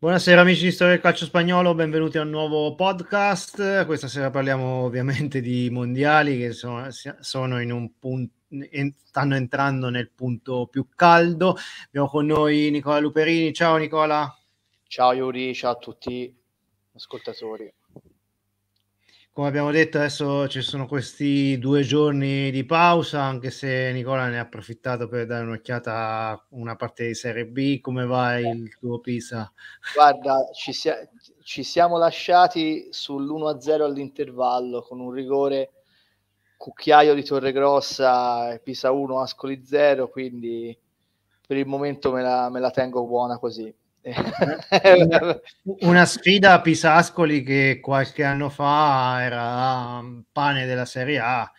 Buonasera amici di Storia del Calcio Spagnolo, benvenuti a un nuovo podcast. Questa sera parliamo ovviamente di mondiali che sono, sono in un punto, stanno entrando nel punto più caldo. Abbiamo con noi Nicola Luperini. Ciao Nicola. Ciao Yuri, ciao a tutti ascoltatori come abbiamo detto, adesso ci sono questi due giorni di pausa, anche se Nicola ne ha approfittato per dare un'occhiata a una parte di Serie B. Come va il tuo Pisa? Guarda, ci, sia- ci siamo lasciati sull'1-0 all'intervallo con un rigore cucchiaio di Torregrossa, Pisa 1, Ascoli 0, quindi per il momento me la, me la tengo buona così una sfida a Pisascoli che qualche anno fa era pane della Serie A.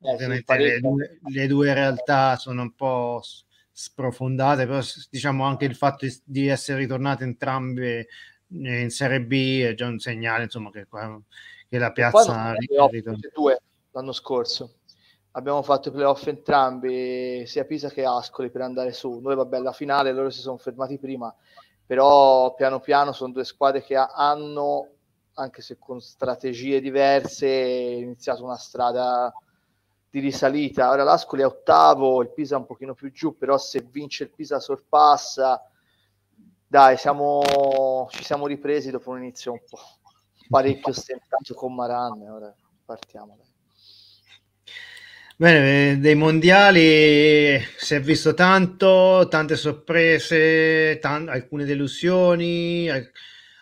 Eh, Ovviamente le, due, le, due, realtà sono un po' sprofondate, però diciamo anche il fatto di essere ritornate entrambe in Serie B è già un segnale, insomma, che, che la piazza due l'anno scorso. Abbiamo fatto i playoff entrambi, sia Pisa che Ascoli per andare su. Noi, vabbè, la finale loro si sono fermati prima però piano piano sono due squadre che hanno, anche se con strategie diverse, iniziato una strada di risalita. Ora l'Ascoli è ottavo, il Pisa un pochino più giù, però se vince il Pisa sorpassa. Dai, siamo, ci siamo ripresi dopo un inizio un po' parecchio stentato con Maran. Ora partiamo. Dai. Bene, dei mondiali si è visto tanto, tante sorprese, tan- alcune delusioni, al-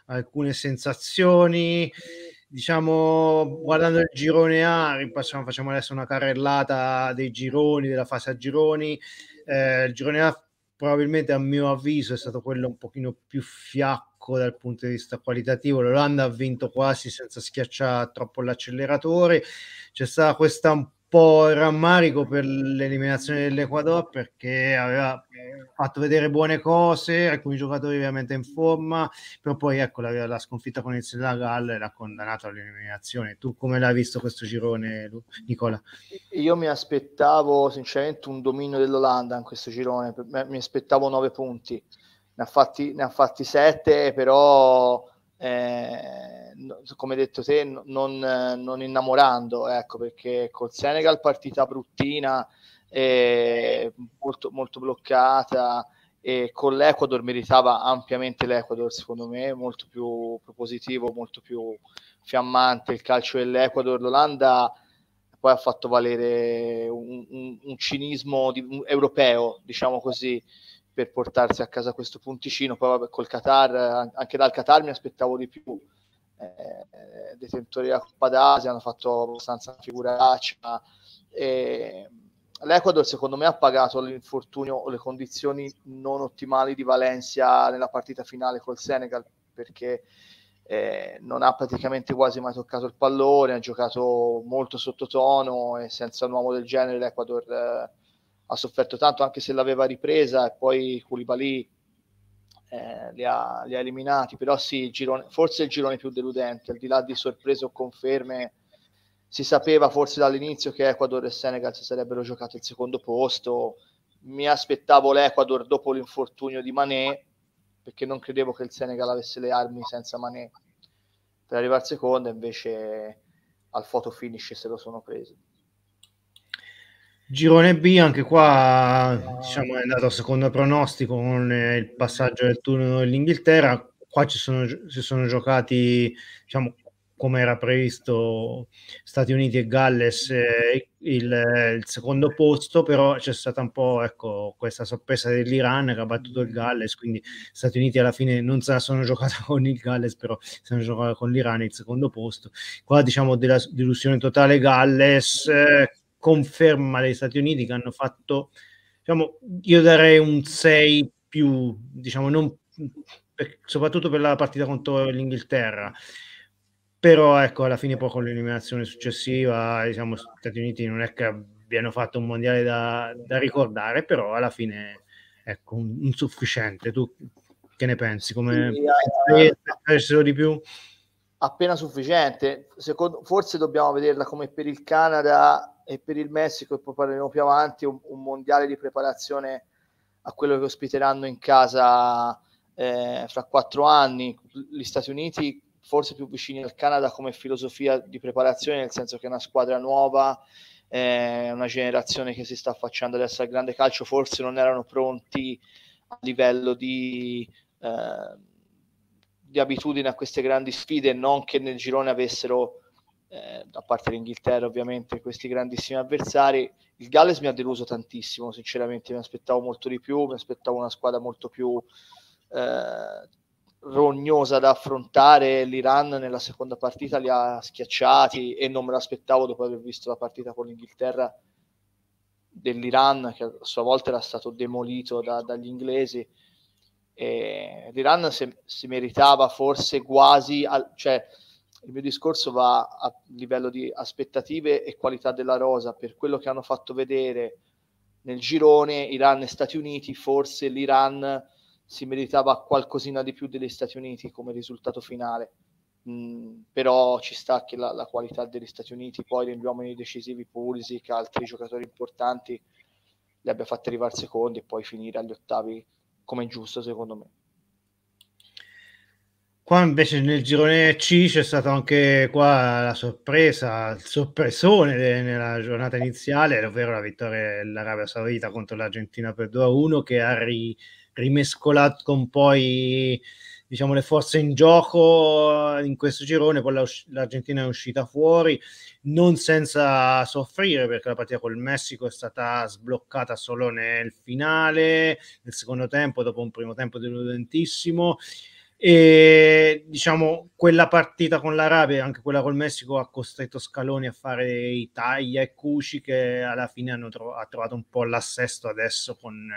alcune sensazioni. Diciamo, guardando il girone A, facciamo, facciamo adesso una carrellata dei gironi, della fase a gironi. Eh, il girone A probabilmente a mio avviso è stato quello un pochino più fiacco dal punto di vista qualitativo. L'Olanda ha vinto quasi senza schiacciare troppo l'acceleratore. C'è stata questa un po' rammarico per l'eliminazione dell'Ecuador perché aveva fatto vedere buone cose, alcuni giocatori ovviamente in forma, però poi ecco la, la sconfitta con il Galles l'ha condannato all'eliminazione. Tu come l'hai visto questo girone, Nicola? Io mi aspettavo sinceramente un dominio dell'Olanda in questo girone, mi aspettavo nove punti, ne ha fatti, ne ha fatti sette, però eh, come detto te, non, non, innamorando, ecco, perché col Senegal partita bruttina, eh, molto, molto bloccata, e con l'Ecuador meritava ampiamente l'Ecuador, secondo me, molto più propositivo, molto più fiammante il calcio dell'Ecuador. L'Olanda poi ha fatto valere un, un, un cinismo di, un, europeo, diciamo così, per portarsi a casa questo punticino. Poi vabbè, col Qatar, anche dal Qatar mi aspettavo di più. Eh, detentori della Coppa d'Asia hanno fatto abbastanza figuraccia. Eh, L'Ecuador secondo me ha pagato l'infortunio o le condizioni non ottimali di Valencia nella partita finale col Senegal perché eh, non ha praticamente quasi mai toccato il pallone, ha giocato molto sottotono e senza un uomo del genere l'Ecuador eh, ha sofferto tanto anche se l'aveva ripresa e poi Koulibaly eh, li, ha, li, ha, eliminati, però sì, il girone, forse il girone più deludente, al di là di sorprese o conferme, si sapeva forse dall'inizio che Ecuador e Senegal si sarebbero giocati il secondo posto, mi aspettavo l'Ecuador dopo l'infortunio di Mané, perché non credevo che il Senegal avesse le armi senza Mané per arrivare al secondo, invece al photo finish se lo sono presi. Girone B, anche qua diciamo, è andato secondo pronostico con eh, il passaggio del turno dell'Inghilterra. Qua ci sono, si sono giocati, diciamo, come era previsto, Stati Uniti e Galles eh, il, il, secondo posto, però c'è stata un po' ecco, questa sorpresa dell'Iran che ha battuto il Galles, quindi Stati Uniti alla fine non se la sono giocata con il Galles, però si sono giocata con l'Iran il secondo posto. Qua diciamo della delusione totale Galles. Eh, conferma degli Stati Uniti che hanno fatto, diciamo, io darei un 6 più, diciamo, non, per, soprattutto per la partita contro l'Inghilterra. Però ecco, alla fine poi con l'eliminazione successiva, diciamo, Stati Uniti non è che abbiano fatto un mondiale da, da ricordare, però alla fine ecco, insufficiente. Tu che ne pensi? Come sì, uh, di più? Appena sufficiente. Secondo, forse dobbiamo vederla come per il Canada e per il Messico, e poi parleremo più avanti, un, un mondiale di preparazione a quello che ospiteranno in casa eh, fra quattro anni, gli Stati Uniti forse più vicini al Canada come filosofia di preparazione, nel senso che è una squadra nuova, eh, una generazione che si sta affacciando adesso al grande calcio, forse non erano pronti a livello di, eh, di abitudine a queste grandi sfide, non che nel girone avessero, eh, a parte l'Inghilterra ovviamente, questi grandissimi avversari. Il Galles mi ha deluso tantissimo, sinceramente mi aspettavo molto di più, mi aspettavo una squadra molto più eh, rognosa da affrontare. L'Iran nella seconda partita li ha schiacciati e non me l'aspettavo dopo aver visto la partita con l'Inghilterra dell'Iran, che a sua volta era stato demolito da, dagli inglesi. E L'Iran si meritava forse quasi, al, cioè il mio discorso va a livello di aspettative e qualità della rosa per quello che hanno fatto vedere nel girone Iran e Stati Uniti forse l'Iran si meritava qualcosina di più degli Stati Uniti come risultato finale. Mm, però ci sta che la, la, qualità degli Stati Uniti, poi degli uomini decisivi, Pulisic, altri giocatori importanti, li abbia fatti arrivare secondi e poi finire agli ottavi come giusto secondo me. Qua invece nel girone C c'è stata anche qua la sorpresa, il sorpresone de- nella giornata iniziale, ovvero la vittoria dell'Arabia Saudita contro l'Argentina per 2-1 che ha ri- rimescolato un po' diciamo, le forze in gioco in questo girone, poi l'Argentina è uscita fuori, non senza soffrire perché la partita col Messico è stata sbloccata solo nel finale, nel secondo tempo, dopo un primo tempo deludentissimo e diciamo quella partita con l'Arabia e anche quella col Messico ha costretto Scaloni a fare i tagli e Cuci che alla fine hanno tro- ha trovato un po' l'assesto adesso con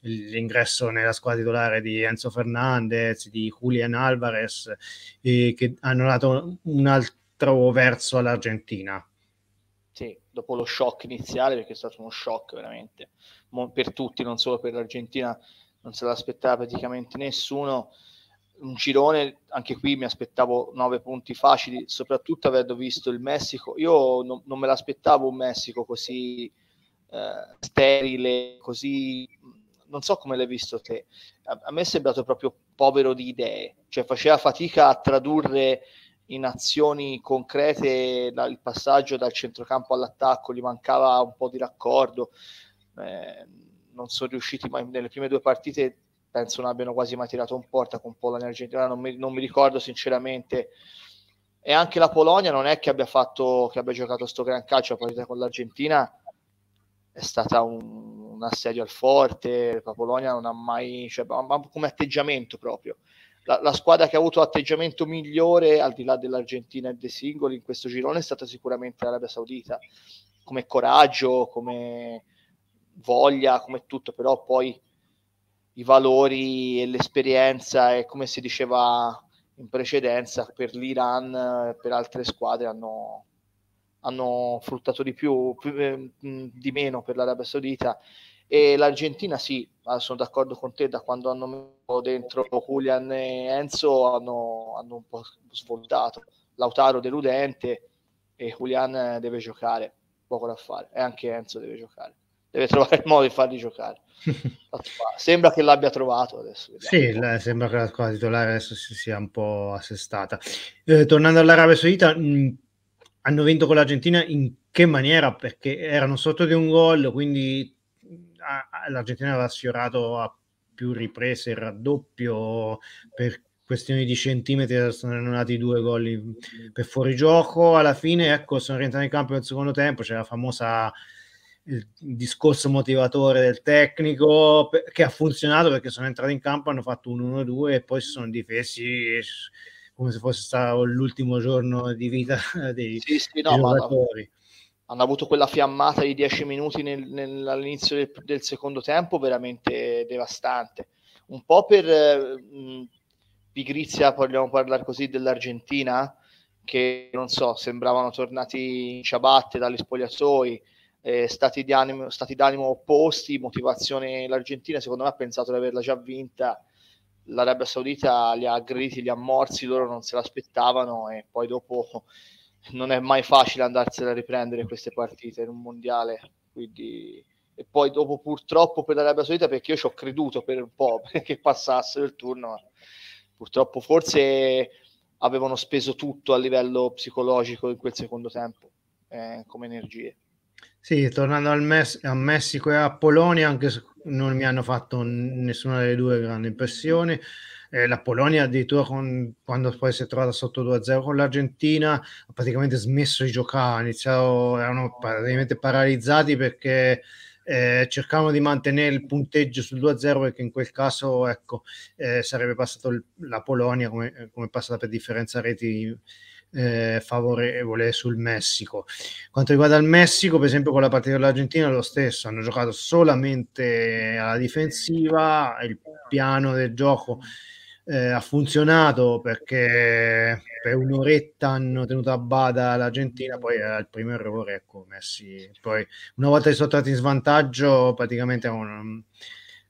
l'ingresso nella squadra titolare di Enzo Fernandez, di Julian Alvarez eh, che hanno dato un altro verso all'Argentina. Sì, dopo lo shock iniziale perché è stato uno shock veramente per tutti, non solo per l'Argentina, non se l'aspettava praticamente nessuno un girone, anche qui mi aspettavo nove punti facili, soprattutto avendo visto il Messico. Io non, non me l'aspettavo un Messico così eh, sterile, così non so come l'hai visto te. A, a, me è sembrato proprio povero di idee, cioè faceva fatica a tradurre in azioni concrete la, il passaggio dal centrocampo all'attacco, gli mancava un po' di raccordo. Eh, non sono riusciti mai nelle prime due partite penso non abbiano quasi mai tirato un porta con Polonia e Argentina, non mi, non mi ricordo sinceramente. E anche la Polonia non è che abbia fatto, che abbia giocato sto gran calcio, la partita con l'Argentina è stata un, un assedio al forte, la Polonia non ha mai, cioè, come atteggiamento proprio. La, la, squadra che ha avuto atteggiamento migliore al di là dell'Argentina e dei singoli in questo girone è stata sicuramente l'Arabia Saudita, come coraggio, come voglia, come tutto, però poi i valori e l'esperienza e come si diceva in precedenza per l'Iran e per altre squadre hanno, hanno fruttato di più, più eh, di meno per l'Arabia Saudita. E l'Argentina sì, ah, sono d'accordo con te da quando hanno messo dentro Julian e Enzo hanno, hanno un po' svoltato. Lautaro deludente e Julian deve giocare poco da fare e anche Enzo deve giocare deve trovare il modo di farli giocare. sembra che l'abbia trovato adesso. Sì, sembra che la squadra titolare adesso si sia un po' assestata. Eh, tornando all'Arabia Saudita, mh, hanno vinto con l'Argentina in che maniera? Perché erano sotto di un gol, quindi a, l'Argentina aveva sfiorato a più riprese il raddoppio per questioni di centimetri sono andati due gol per fuorigioco alla fine ecco sono rientrati in campo nel secondo tempo c'è la famosa il discorso motivatore del tecnico che ha funzionato perché sono entrati in campo, hanno fatto un 1-2 e poi si sono difesi come se fosse stato l'ultimo giorno di vita dei, sì, sì, no, giocatori. Hanno avuto quella fiammata di 10 minuti nel, nel, all'inizio del, del, secondo tempo veramente devastante. Un po' per mh, pigrizia, vogliamo parlare così, dell'Argentina, che non so, sembravano tornati in ciabatte dagli spogliatoi, eh, stati, di animo, stati d'animo opposti, motivazione l'Argentina secondo me ha pensato di averla già vinta, l'Arabia Saudita li ha aggrediti, li ha morsi, loro non se l'aspettavano e poi dopo non è mai facile andarsene a riprendere queste partite in un mondiale, quindi e poi dopo purtroppo per l'Arabia Saudita perché io ci ho creduto per un po' che passassero il turno purtroppo forse avevano speso tutto a livello psicologico in quel secondo tempo eh, come energie sì, tornando al Mess- a Messico e a Polonia, anche se non mi hanno fatto nessuna delle due grande impressione. Eh, la Polonia addirittura con, quando poi si è trovata sotto 2-0 con l'Argentina ha praticamente smesso di giocare, iniziato, erano praticamente paralizzati perché eh, cercavano di mantenere il punteggio sul 2-0 perché in quel caso ecco, eh, sarebbe passato il, la Polonia come, come passata per differenza reti eh, favorevole sul Messico. Quanto riguarda il Messico, per esempio, con la partita dell'Argentina lo stesso, hanno giocato solamente alla difensiva, il piano del gioco eh, ha funzionato perché per un'oretta hanno tenuto a bada l'Argentina, poi il primo errore, ecco, Messi. Poi una volta risottratti in svantaggio, praticamente un,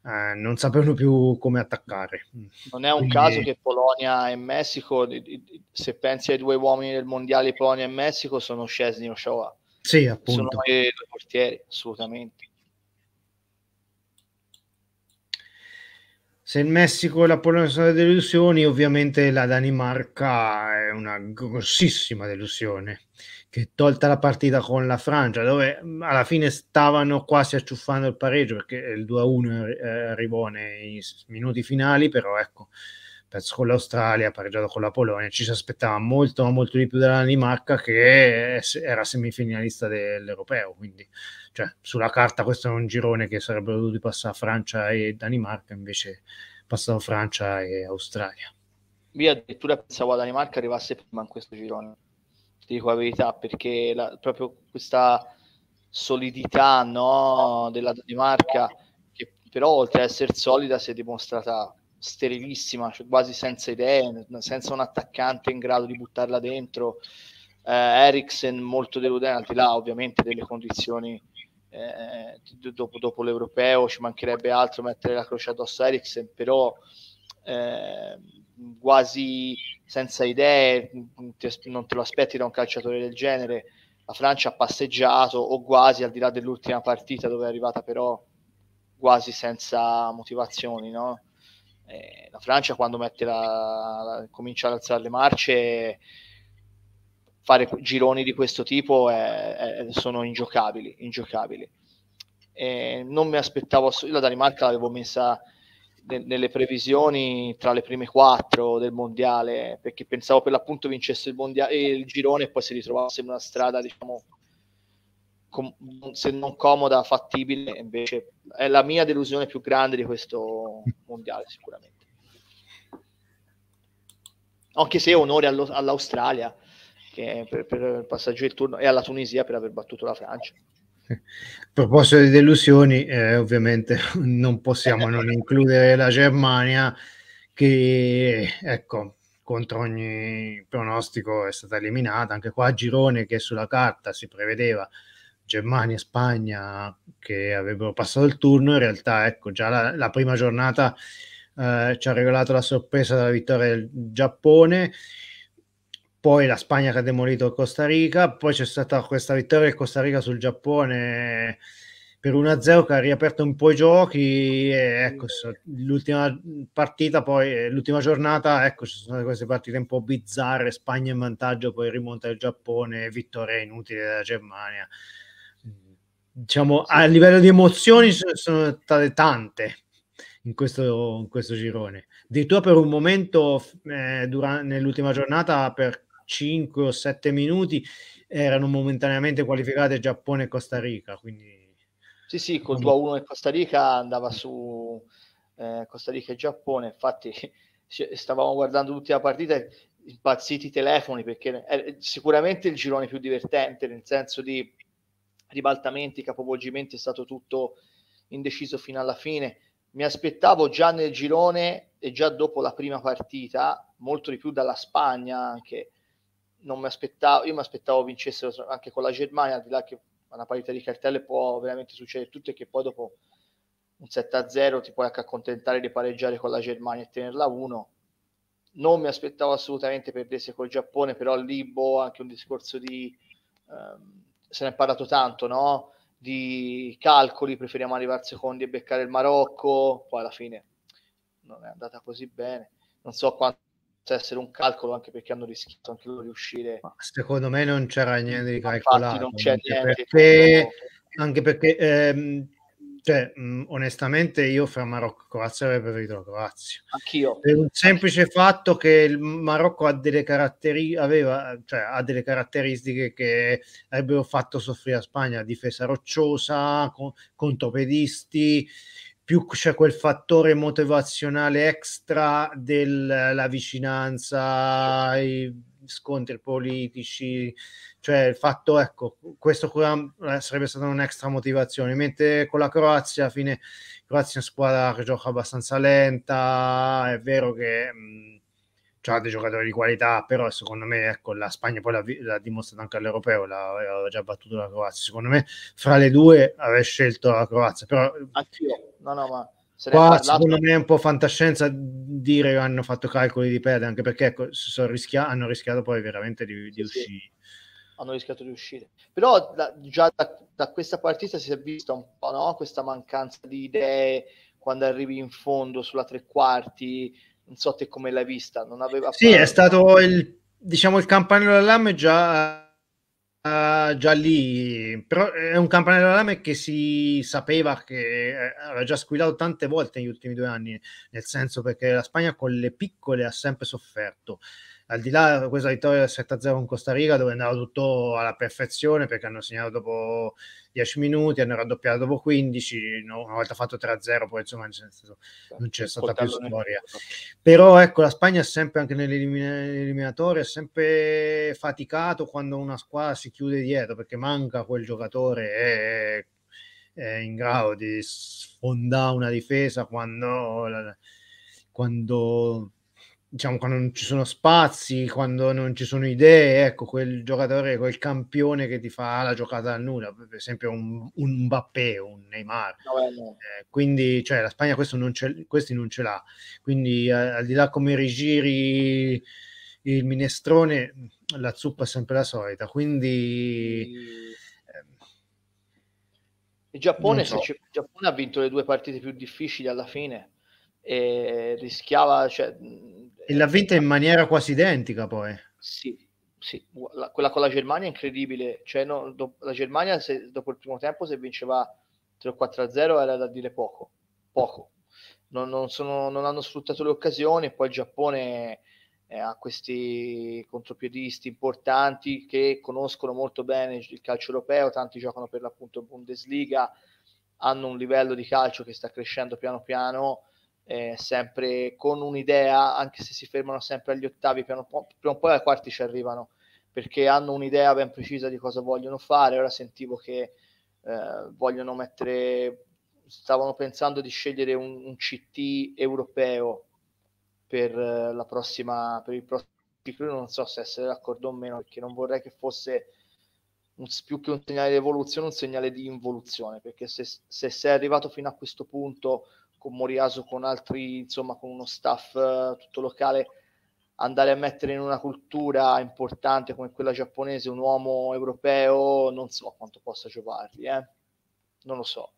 eh, non sapevano più come attaccare. Non è un Quindi... caso che Polonia e Messico, se pensi ai due uomini del mondiale Polonia e Messico, sono Scesni o Shoah. Sì, appunto. Sono i due portieri, assolutamente. Se il Messico e la Polonia sono delle delusioni, ovviamente la Danimarca è una grossissima delusione che tolta la partita con la Francia, dove alla fine stavano quasi acciuffando il pareggio perché il 2-1 eh, arrivò nei minuti finali, però ecco, perso con l'Australia, pareggiato con la Polonia, ci si aspettava molto, molto di più dalla Danimarca che era semifinalista dell'Europeo, quindi cioè, sulla carta questo è un girone che sarebbero dovuti passare Francia e Danimarca, invece passano Francia e Australia. Io addirittura pensavo a Danimarca arrivasse prima in questo girone ti dico la verità, perché la, proprio questa solidità no, della Danimarca, che però oltre ad essere solida si è dimostrata sterilissima, cioè quasi senza idee, senza un attaccante in grado di buttarla dentro. Eh, Eriksen molto deludente, là ovviamente delle condizioni eh, dopo, dopo, l'europeo ci mancherebbe altro mettere la croce addosso a Eriksen, però eh, quasi senza idee, non te lo aspetti da un calciatore del genere. La Francia ha passeggiato o quasi al di là dell'ultima partita dove è arrivata però quasi senza motivazioni, no? eh, la Francia quando la, la, comincia ad alzare le marce fare gironi di questo tipo è, è, sono ingiocabili, ingiocabili. Non mi aspettavo, la Danimarca l'avevo messa nelle previsioni tra le prime quattro del mondiale perché pensavo per l'appunto vincesse il, mondiale, il girone e poi si ritrovasse in una strada diciamo com- se non comoda fattibile invece è la mia delusione più grande di questo mondiale sicuramente anche se onore allo- all'Australia per, per il passaggio del turno e alla Tunisia per aver battuto la Francia a proposito di delusioni, eh, ovviamente non possiamo non includere la Germania che, ecco, contro ogni pronostico è stata eliminata. Anche qua a girone che sulla carta si prevedeva Germania e Spagna che avrebbero passato il turno, in realtà, ecco, già la, la prima giornata eh, ci ha regalato la sorpresa della vittoria del Giappone poi la Spagna che ha demolito il Costa Rica, poi c'è stata questa vittoria del Costa Rica sul Giappone per 1-0 che ha riaperto un po' i giochi e ecco, l'ultima partita poi, l'ultima giornata, ecco, ci sono queste partite un po' bizzarre, Spagna in vantaggio, poi rimonta il Giappone, vittoria inutile della Germania. Diciamo, a livello di emozioni sono state tante in questo, in questo girone. Addirittura per un momento eh, durante, nell'ultima giornata per 5 o 7 minuti erano momentaneamente qualificate Giappone e Costa Rica. Quindi... Sì, sì, col 2-1 e Costa Rica andava su eh, Costa Rica e Giappone. Infatti stavamo guardando l'ultima partita impazziti i telefoni perché è sicuramente il girone più divertente nel senso di ribaltamenti, capovolgimenti, è stato tutto indeciso fino alla fine. Mi aspettavo già nel girone e già dopo la prima partita molto di più dalla Spagna anche non mi aspettavo, io mi aspettavo vincessero anche con la Germania, al di là che una parità di cartelle può veramente succedere tutto e che poi dopo un 7-0 ti puoi anche accontentare di pareggiare con la Germania e tenerla 1. Non mi aspettavo assolutamente perdesse col Giappone, però lì boh, anche un discorso di... Um, se ne è parlato tanto, no? di calcoli, preferiamo arrivare secondi e beccare il Marocco, poi alla fine non è andata così bene. Non so quanto essere un calcolo anche perché hanno rischiato anche loro di uscire. Secondo me non c'era niente di calcolato. non c'è niente. Perché, anche perché ehm, cioè, mh, onestamente io fra Marocco e Croazia avrei preferito la Croazia. Anch'io. Per un semplice fatto che il Marocco ha delle, caratteri- aveva, cioè, ha delle caratteristiche che avrebbero fatto soffrire la Spagna, difesa rocciosa, con, contropedisti, più c'è quel fattore motivazionale extra della vicinanza ai scontri politici, cioè il fatto, ecco, questo eh, sarebbe stata un'extra motivazione, mentre con la Croazia, alla fine, Croazia è una squadra che gioca abbastanza lenta, è vero che mh, ha dei giocatori di qualità, però secondo me, ecco, la Spagna poi l'ha, l'ha dimostrato anche all'Europeo, l'aveva già battuto la Croazia, secondo me fra le due avrei scelto la Croazia, però... Anch'io, no, no, ma... Qua secondo me è un po' fantascienza dire che hanno fatto calcoli di perdere, anche perché ecco, rischia- hanno rischiato poi veramente di, di sì, uscire. Sì hanno rischiato di uscire. Però da, già da, da, questa partita si è vista un po' no? questa mancanza di idee quando arrivi in fondo sulla tre quarti. Non so te come l'hai vista. Non aveva sì, è stato il, diciamo, il campanello d'allarme già, uh, già lì, però è un campanello d'allarme che si sapeva che eh, aveva già squillato tante volte negli ultimi due anni, nel senso perché la Spagna con le piccole ha sempre sofferto al di là di questa vittoria 7-0 con Costa Rica dove andava tutto alla perfezione perché hanno segnato dopo 10 minuti, hanno raddoppiato dopo 15, no? una volta fatto 3-0 poi insomma non c'è stata più storia. Però ecco la Spagna è sempre anche nell'eliminatorio, è sempre faticato quando una squadra si chiude dietro perché manca quel giocatore è, è in grado di sfondare una difesa quando, quando diciamo, quando non ci sono spazi, quando non ci sono idee, ecco, quel giocatore, quel campione che ti fa la giocata al nulla, per esempio un, un Mbappé, un Neymar. No, no. Eh, quindi, cioè, la Spagna questo non questi non ce l'ha. Quindi, eh, al di là come rigiri il minestrone, la zuppa è sempre la solita. Quindi... il Giappone, so. il Giappone ha vinto le due partite più difficili alla fine e rischiava, cioè, e l'ha vinta in maniera quasi identica poi. Sì, sì. La, quella con la Germania è incredibile. Cioè, no, do, la Germania se, dopo il primo tempo se vinceva 3-4-0 era da dire poco. Poco. Non, non, sono, non hanno sfruttato le occasioni poi il Giappone eh, ha questi contropiedisti importanti che conoscono molto bene il calcio europeo, tanti giocano per l'appunto Bundesliga, hanno un livello di calcio che sta crescendo piano piano eh, sempre con un'idea, anche se si fermano sempre agli ottavi, piano, prima o poi ai quarti ci arrivano, perché hanno un'idea ben precisa di cosa vogliono fare. Ora sentivo che eh, vogliono mettere, stavano pensando di scegliere un, un CT europeo per eh, la prossima, per il prossimo ciclo. Non so se essere d'accordo o meno, perché non vorrei che fosse un, più che un segnale di evoluzione, un segnale di involuzione, perché se, se sei arrivato fino a questo punto con Moriaso, con altri, insomma, con uno staff uh, tutto locale, andare a mettere in una cultura importante come quella giapponese un uomo europeo, non so quanto possa giovargli, eh? non lo so.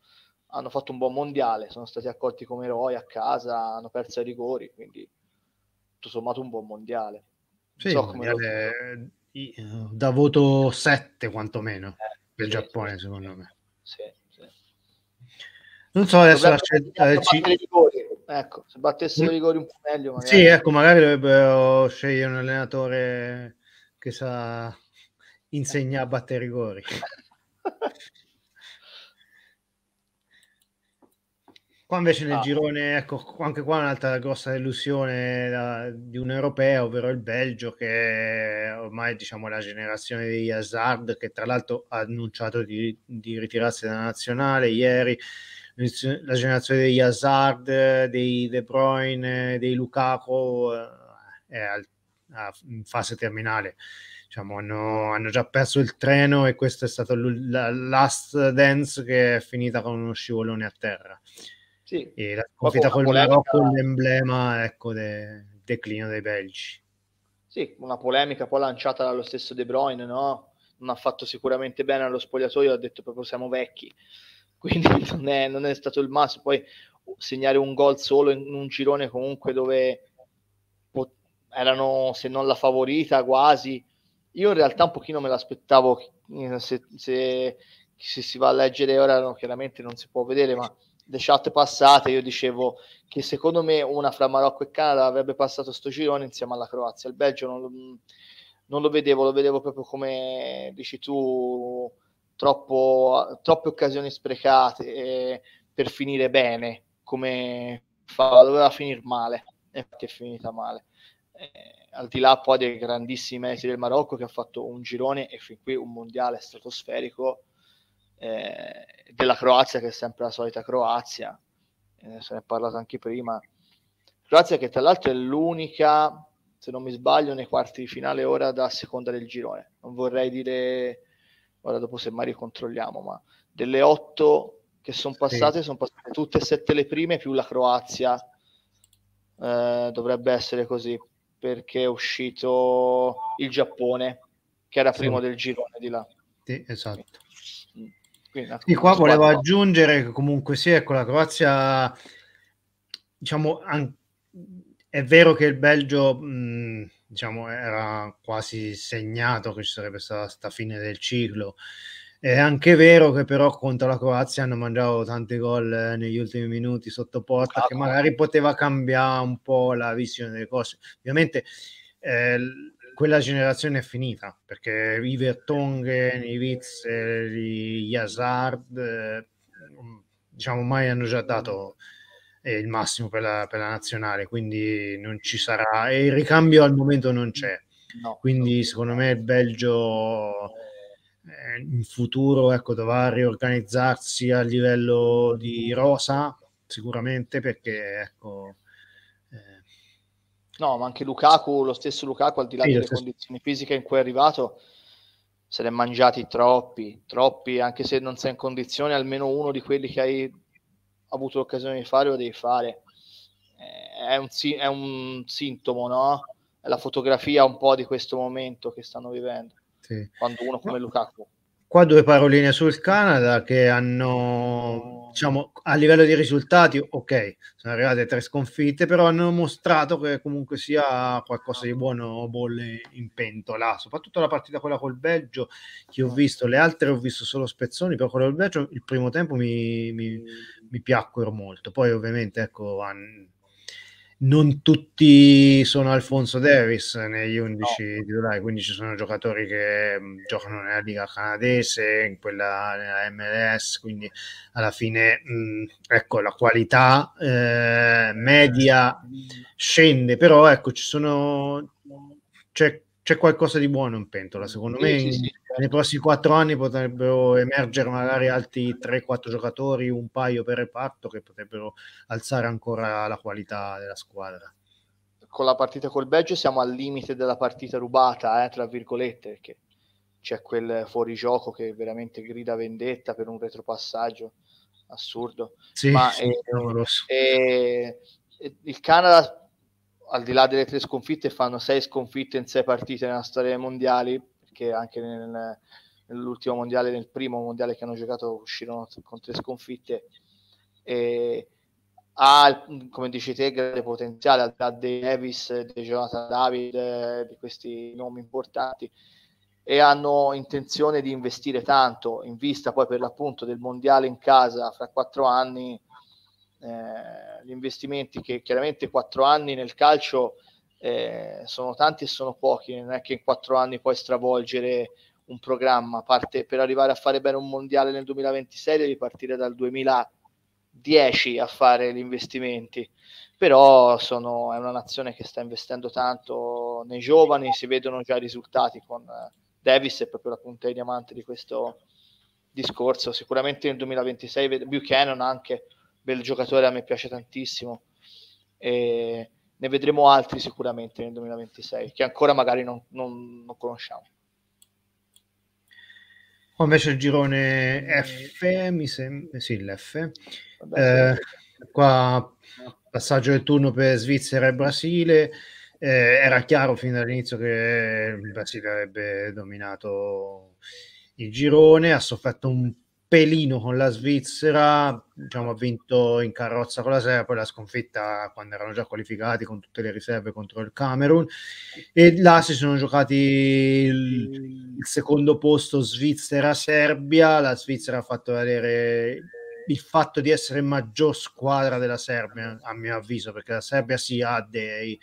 Hanno fatto un buon mondiale, sono stati accolti come eroi a casa, hanno perso i rigori, quindi tutto sommato un buon mondiale. Sì, so mondiale da voto 7 quantomeno eh, per il sì, Giappone, sì, secondo me. Sì. Non so adesso la scelta eh, ci... Ecco, se battessero i mm. rigori un po' meglio. Magari. Sì, ecco, magari dovrebbero scegliere un allenatore che sa insegnare a battere i rigori. Qua invece nel ah. girone, ecco, anche qua un'altra grossa delusione da, di un europeo, ovvero il Belgio, che ormai diciamo la generazione di Hazard, che tra l'altro ha annunciato di, di ritirarsi dalla nazionale ieri la generazione degli Hazard, dei De Bruyne, dei Lukaku eh, è in fase terminale. Diciamo, hanno, hanno, già perso il treno e questo è stato la last dance che è finita con uno scivolone a terra. Sì. E la sconfitta con il Marocco è l'emblema ecco, del declino dei belgi. Sì, una polemica poi lanciata dallo stesso De Bruyne, no? non ha fatto sicuramente bene allo spogliatoio, ha detto proprio siamo vecchi, quindi non è, non è stato il massimo. Poi segnare un gol solo in un girone comunque dove erano, se non la favorita, quasi. Io in realtà un pochino me l'aspettavo, se, se, se si va a leggere ora, no, chiaramente non si può vedere, ma le chat passate io dicevo che secondo me una fra Marocco e Canada avrebbe passato sto girone insieme alla Croazia. Il Belgio non lo, non lo vedevo, lo vedevo proprio come dici tu, troppo, troppe occasioni sprecate per finire bene, come fa, doveva finire male, e infatti è finita male. Eh, al di là poi dei grandissimi meriti del Marocco che ha fatto un girone e fin qui un mondiale stratosferico eh, della Croazia che è sempre la solita Croazia eh, se ne è parlato anche prima Croazia che tra l'altro è l'unica se non mi sbaglio nei quarti di finale ora da seconda del girone non vorrei dire ora dopo se mai ricontrolliamo ma delle otto che sono passate sì. sono passate tutte e sette le prime più la Croazia eh, dovrebbe essere così perché è uscito il Giappone che era primo sì. del girone di là sì, esatto quindi, sì, qua volevo aggiungere che comunque sì, ecco, la Croazia, diciamo, an- è vero che il Belgio, mh, diciamo, era quasi segnato che ci sarebbe stata questa fine del ciclo. È anche vero che però contro la Croazia hanno mangiato tanti gol eh, negli ultimi minuti sotto porta, ah, che magari poteva cambiare un po' la visione delle cose. Ovviamente eh, quella generazione è finita perché i Vertonghen, i Witzel, gli Hazard, eh, diciamo, mai hanno già dato il massimo per la, per la, nazionale, quindi non ci sarà e il ricambio al momento non c'è. No, quindi no. secondo me il Belgio eh, in futuro ecco, dovrà riorganizzarsi a livello di rosa sicuramente perché ecco, No, ma anche Lukaku, lo stesso Lukaku, al di là sì, delle condizioni fisiche in cui è arrivato, se ne è mangiati troppi, troppi, anche se non sei in condizione, almeno uno di quelli che hai avuto l'occasione di fare lo devi fare. Eh, è un, è un sintomo, no? È la fotografia un po' di questo momento che stanno vivendo. Sì. Quando uno come Lukaku Qua due paroline sul Canada che hanno, diciamo, a livello di risultati, ok, sono arrivate tre sconfitte, però hanno mostrato che comunque sia qualcosa di buono bolle in pentola, soprattutto la partita quella col Belgio, che ho visto, le altre ho visto solo spezzoni, però quella del Belgio il primo tempo mi, mi, mi piacquero molto, poi ovviamente ecco, hanno non tutti sono Alfonso Davis negli 11 no. titolari, quindi ci sono giocatori che mm, giocano nella Liga canadese, in quella nella MLS, quindi alla fine mh, mm, ecco la qualità eh, media scende, però ecco ci sono c'è c'è qualcosa di buono in pentola. Secondo sì, me sì, sì. Nei prossimi quattro anni potrebbero emergere magari altri 3-4 giocatori, un paio per reparto che potrebbero alzare ancora la qualità della squadra. Con la partita col Belgio siamo al limite della partita rubata, eh, tra virgolette, perché c'è quel fuorigioco che veramente grida vendetta per un retropassaggio assurdo. Sì, Ma sì, è, è, è, il Canada al di là delle tre sconfitte, fanno sei sconfitte in sei partite nella storia dei mondiali, perché anche nel, nell'ultimo mondiale, nel primo mondiale che hanno giocato, uscirono con tre sconfitte. E ha, come dici te, grande potenziale, al di là dei Davis, di Jonathan David, di questi nomi importanti, e hanno intenzione di investire tanto in vista poi per l'appunto del mondiale in casa fra quattro anni eh, gli investimenti che chiaramente quattro anni nel calcio eh, sono tanti e sono pochi, non è che in quattro anni puoi stravolgere un programma, parte per arrivare a fare bene un mondiale nel 2026 devi partire dal 2010 a fare gli investimenti, però sono, è una nazione che sta investendo tanto nei giovani, si vedono già i risultati con eh, Davis è proprio la punta di diamante di questo discorso, sicuramente nel 2026 Buchanan anche bel giocatore, a me piace tantissimo. E ne vedremo altri sicuramente nel 2026, che ancora magari non, non, non conosciamo. Ho invece il girone F, mi sembra, sì, l'F. Eh, qua passaggio del turno per Svizzera e Brasile. eh, era chiaro fin dall'inizio che il Brasile avrebbe dominato il girone, ha sofferto un pelino con la Svizzera, diciamo, ha vinto in carrozza con la Serbia, poi la sconfitta quando erano già qualificati con tutte le riserve contro il Camerun. E là si sono giocati il, il secondo posto Svizzera-Serbia, la Svizzera ha fatto vedere il fatto di essere maggior squadra della Serbia, a mio avviso, perché la Serbia si ha dei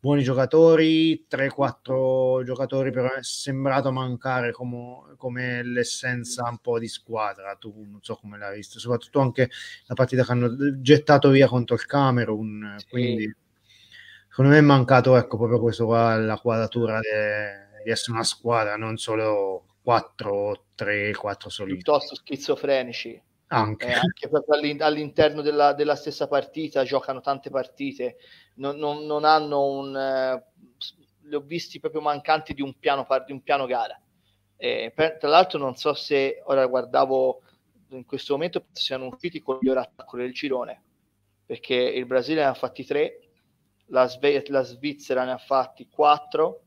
buoni giocatori, 3-4 giocatori, però è sembrato mancare come, come, l'essenza un po' di squadra. Tu non so come l'hai visto, soprattutto anche la partita che hanno gettato via contro il Camerun. Sì. Quindi, secondo me è mancato ecco, proprio questo qua, la quadratura de, di essere una squadra, non solo 4, 3, 4 soliti. Piuttosto schizofrenici. Anche. Eh, anche proprio all'interno della, della, stessa partita giocano tante partite, non, non, non hanno un... Eh, li ho visti proprio mancanti di un piano, di un piano gara. Eh, per, tra l'altro non so se ora guardavo in questo momento siano usciti con il miglior attacco del girone, perché il Brasile ne ha fatti tre, la, Sve- la Svizzera ne ha fatti quattro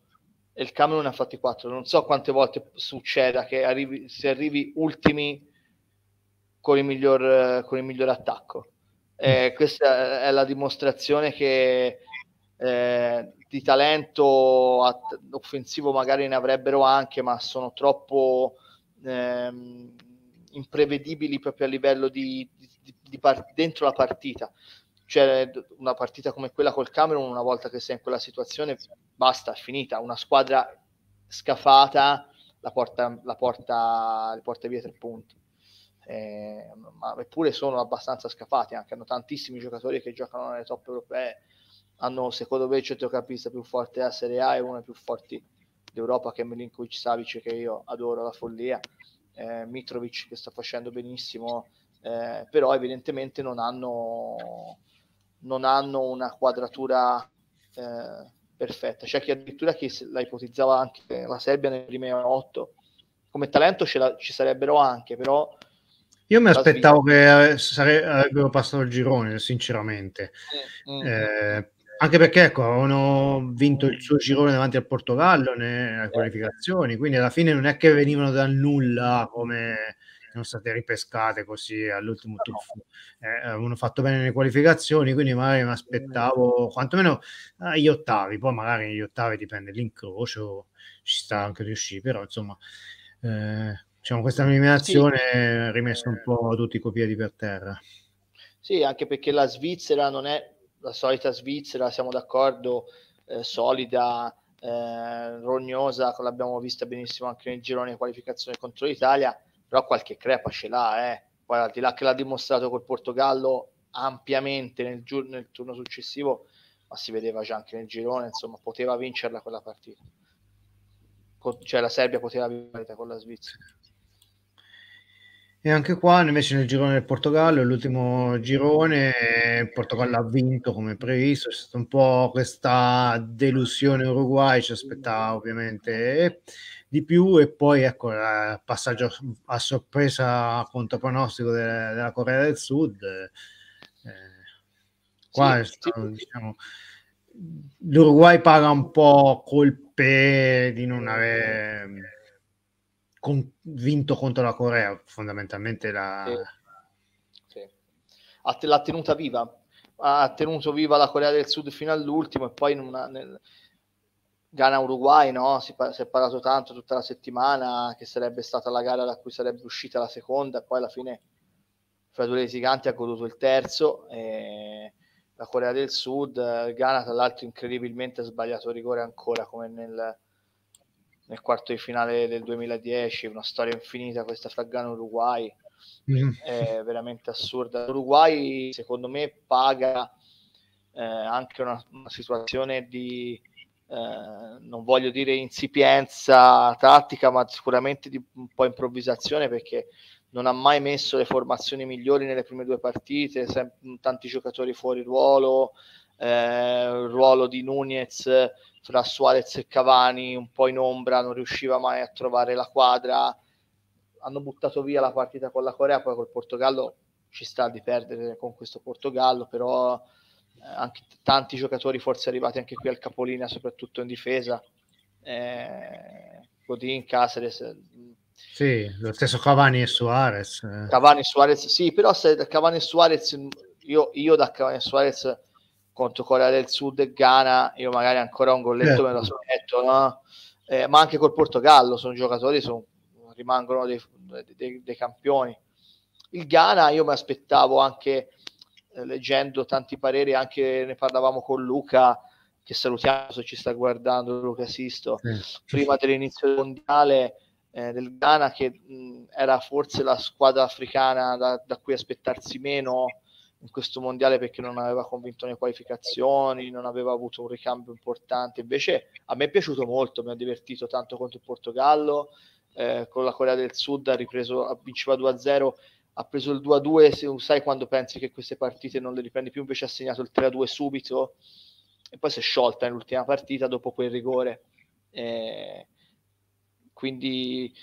e il Camerun ne ha fatti quattro. Non so quante volte succeda che arrivi, se arrivi ultimi con il miglior, con il miglior attacco. Eh, mm. questa è la dimostrazione che eh, di talento att- offensivo magari ne avrebbero anche, ma sono troppo ehm, imprevedibili proprio a livello di, di, di part- dentro la partita. Cioè, una partita come quella col Camerun, una volta che sei in quella situazione, basta, è finita. Una squadra scafata la porta, la porta, la porta via tre punti eh, ma eppure sono abbastanza scafati, anche hanno tantissimi giocatori che giocano nelle top europee, hanno secondo me il centrocampista più forte della Serie A e uno dei più forti d'Europa che è Milinkovic Savic che io adoro la follia, eh, Mitrovic che sta facendo benissimo, eh, però evidentemente non hanno, non hanno una quadratura eh, perfetta. C'è chi addirittura chi la ipotizzava anche la Serbia nelle prime otto. Come talento la, ci sarebbero anche, però io mi aspettavo che sare- avrebbero passato il girone, sinceramente. Mm, mm. Eh, anche perché ecco, avevano vinto il suo girone davanti al Portogallo nelle qualificazioni, quindi alla fine non è che venivano dal nulla come sono state ripescate così all'ultimo tuffo. Eh, avevano fatto bene le qualificazioni, quindi magari mi aspettavo quantomeno agli ottavi, poi magari negli ottavi dipende l'incrocio, ci sta anche riuscire, però insomma... Eh, diciamo, questa eliminazione sì. ha rimesso un po' tutti i copiedi per terra. Sì, anche perché la Svizzera non è la solita Svizzera, siamo d'accordo, eh, solida, eh, rognosa, l'abbiamo vista benissimo anche nel girone di qualificazione contro l'Italia, però qualche crepa ce l'ha, eh. Poi al di là che l'ha dimostrato col Portogallo ampiamente nel, giur- nel turno successivo, ma si vedeva già anche nel girone, insomma, poteva vincerla quella partita. cioè la Serbia poteva vincere con la Svizzera. E anche qua, invece, nel girone del Portogallo, l'ultimo girone, il Portogallo ha vinto come previsto. C'è stata un po' questa delusione Uruguay, ci aspettava ovviamente di più. E poi, ecco, il passaggio a sorpresa contro pronostico de- della Corea del Sud. Eh, qua sì, stato, sì. Diciamo, l'Uruguay paga un po' colpe di non avere con, vinto contro la Corea, fondamentalmente la... Sì. Sì. l'ha tenuta viva, ha tenuto viva la Corea del Sud fino all'ultimo e poi in una, nel Ghana-Uruguay no? si, si, è parlato tanto tutta la settimana che sarebbe stata la gara da cui sarebbe uscita la seconda e poi alla fine fra due litiganti ha goduto il terzo e la Corea del Sud, il Ghana tra l'altro incredibilmente ha sbagliato rigore ancora come nel nel quarto di finale del 2010, una storia infinita questa fra Ghana Uruguay, mm. è veramente assurda. L'Uruguay secondo me paga eh, anche una, una, situazione di, eh, non voglio dire insipienza tattica, ma sicuramente di un po' improvvisazione perché non ha mai messo le formazioni migliori nelle prime due partite, sem- tanti giocatori fuori ruolo, eh, il ruolo di Nunez fra Suarez e Cavani un po' in ombra, non riusciva mai a trovare la quadra. Hanno buttato via la partita con la Corea, poi col Portogallo ci sta di perdere con questo Portogallo, però anche tanti giocatori forse arrivati anche qui al capolinea, soprattutto in difesa. Eh, Godin, Caceres. Sì, lo stesso Cavani e Suarez. Eh. Cavani e Suarez, sì, però se da Cavani e Suarez, io, io da Cavani e Suarez contro Corea del Sud e Ghana, io magari ancora un golletto eh. me lo aspetto, no? eh, ma anche col Portogallo sono giocatori, sono, rimangono dei, dei, dei, campioni. Il Ghana io mi aspettavo anche, eh, leggendo tanti pareri, anche ne parlavamo con Luca, che salutiamo se ci sta guardando, Luca Sisto, sì. prima dell'inizio del mondiale eh, del Ghana, che mh, era forse la squadra africana da, da cui aspettarsi meno in questo mondiale perché non aveva convinto le qualificazioni, non aveva avuto un ricambio importante. Invece a me è piaciuto molto, mi ha divertito tanto contro il Portogallo, eh, con la Corea del Sud ha ripreso, vinceva 2-0, ha preso il 2-2, se, sai quando pensi che queste partite non le riprendi più, invece ha segnato il 3-2 subito e poi si è sciolta nell'ultima partita dopo quel rigore. Eh, quindi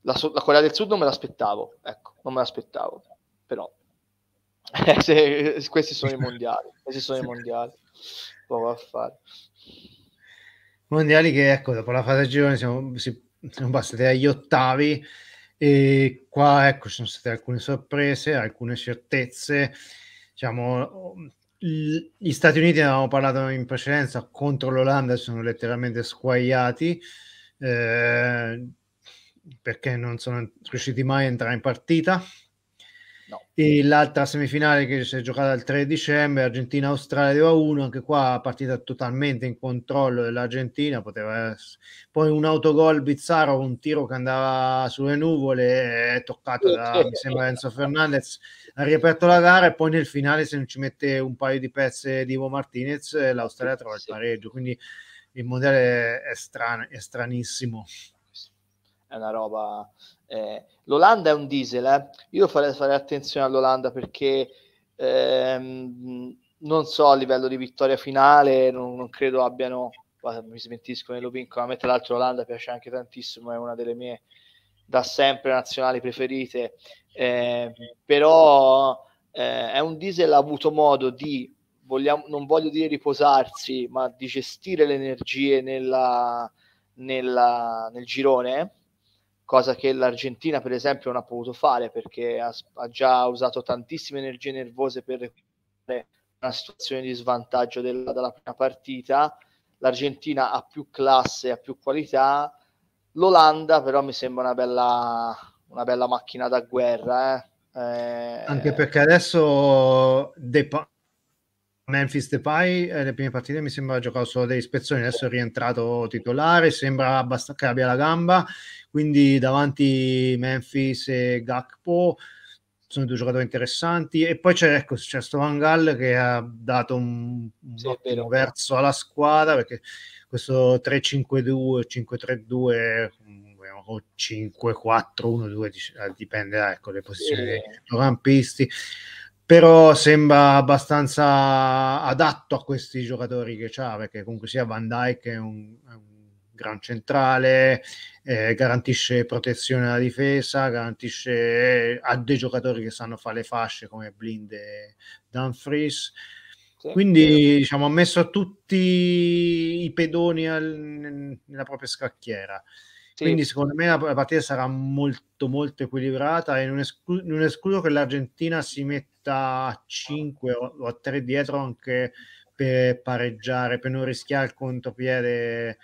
la, la Corea del Sud non me l'aspettavo, ecco, non me l'aspettavo, però questi sono i mondiali, questi sono i mondiali. Poco a fare. Mondiali che ecco, dopo la fase girone siamo, si, siamo passati agli ottavi e qua ecco ci sono state alcune sorprese, alcune certezze. Diciamo, gli Stati Uniti, ne avevamo parlato in precedenza, contro l'Olanda sono letteralmente squagliati eh, perché non sono riusciti mai a entrare in partita No. E l'altra semifinale che si è giocata il 3 dicembre, Argentina-Australia 2-1, anche qua partita totalmente in controllo dell'Argentina, poteva essere. Poi un autogol bizzarro, un tiro che andava sulle nuvole, è toccato da, mi sembra, Enzo Fernandez, ha riaperto la gara e poi nel finale se non ci mette un paio di pezzi di Ivo Martinez, l'Australia trova il pareggio, quindi il mondiale è, strano, è stranissimo. È una roba eh, L'Olanda è un diesel, eh? io farei fare attenzione all'Olanda perché ehm, non so a livello di vittoria finale, non, non credo abbiano, mi smentiscono e lo vincono, a me tra l'altro l'Olanda piace anche tantissimo, è una delle mie da sempre nazionali preferite, eh, però eh, è un diesel ha avuto modo di, vogliamo, non voglio dire riposarsi, ma di gestire le energie nella, nella, nel girone cosa che l'Argentina per esempio non ha potuto fare perché ha, ha già usato tantissime energie nervose per recuperare una situazione di svantaggio della, della prima partita. L'Argentina ha più classe, ha più qualità. L'Olanda però mi sembra una bella, una bella macchina da guerra. Eh. Eh... Anche perché adesso Depa- Memphis Depay eh, le prime partite mi sembra giocato solo delle ispezioni adesso è rientrato titolare sembra abbastanza che abbia la gamba quindi davanti Memphis e Gakpo sono due giocatori interessanti. E poi c'è, ecco, c'è sto Van Gaal che ha dato un, un sì, ottimo verso alla squadra perché questo 3-5-2 5-3-2 o 5-4-1-2 dipende ecco le posizioni sì. dei campisti però sembra abbastanza adatto a questi giocatori che c'ha perché comunque sia Van Dyke è un, è un gran centrale, eh, garantisce protezione alla difesa, garantisce a dei giocatori che sanno fare le fasce come Blind e Dumfries. Sì, Quindi diciamo, ha messo tutti i pedoni al, nella propria scacchiera. Sì. Quindi secondo me la, partita sarà molto molto equilibrata e non, esclu- non escludo che l'Argentina si metta a 5 o, o a 3 dietro anche per pareggiare, per non rischiare il contropiede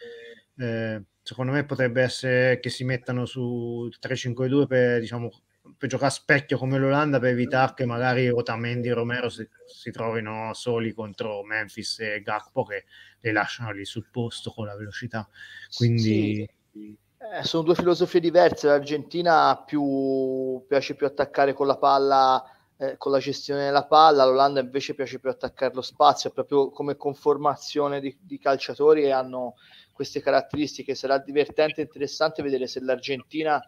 eh, secondo me potrebbe essere che si mettano su 3-5-2 per, diciamo, per giocare a specchio come l'Olanda per evitare che magari Otamendi e Romero si, si, trovino soli contro Memphis e Gakpo che le lasciano lì sul posto con la velocità. Quindi... Sì. Eh, sono due filosofie diverse. L'Argentina più, piace più attaccare con la palla, eh, con la gestione della palla, l'Olanda invece piace più attaccare lo spazio, proprio come conformazione di, di calciatori hanno queste caratteristiche. Sarà divertente e interessante vedere se l'Argentina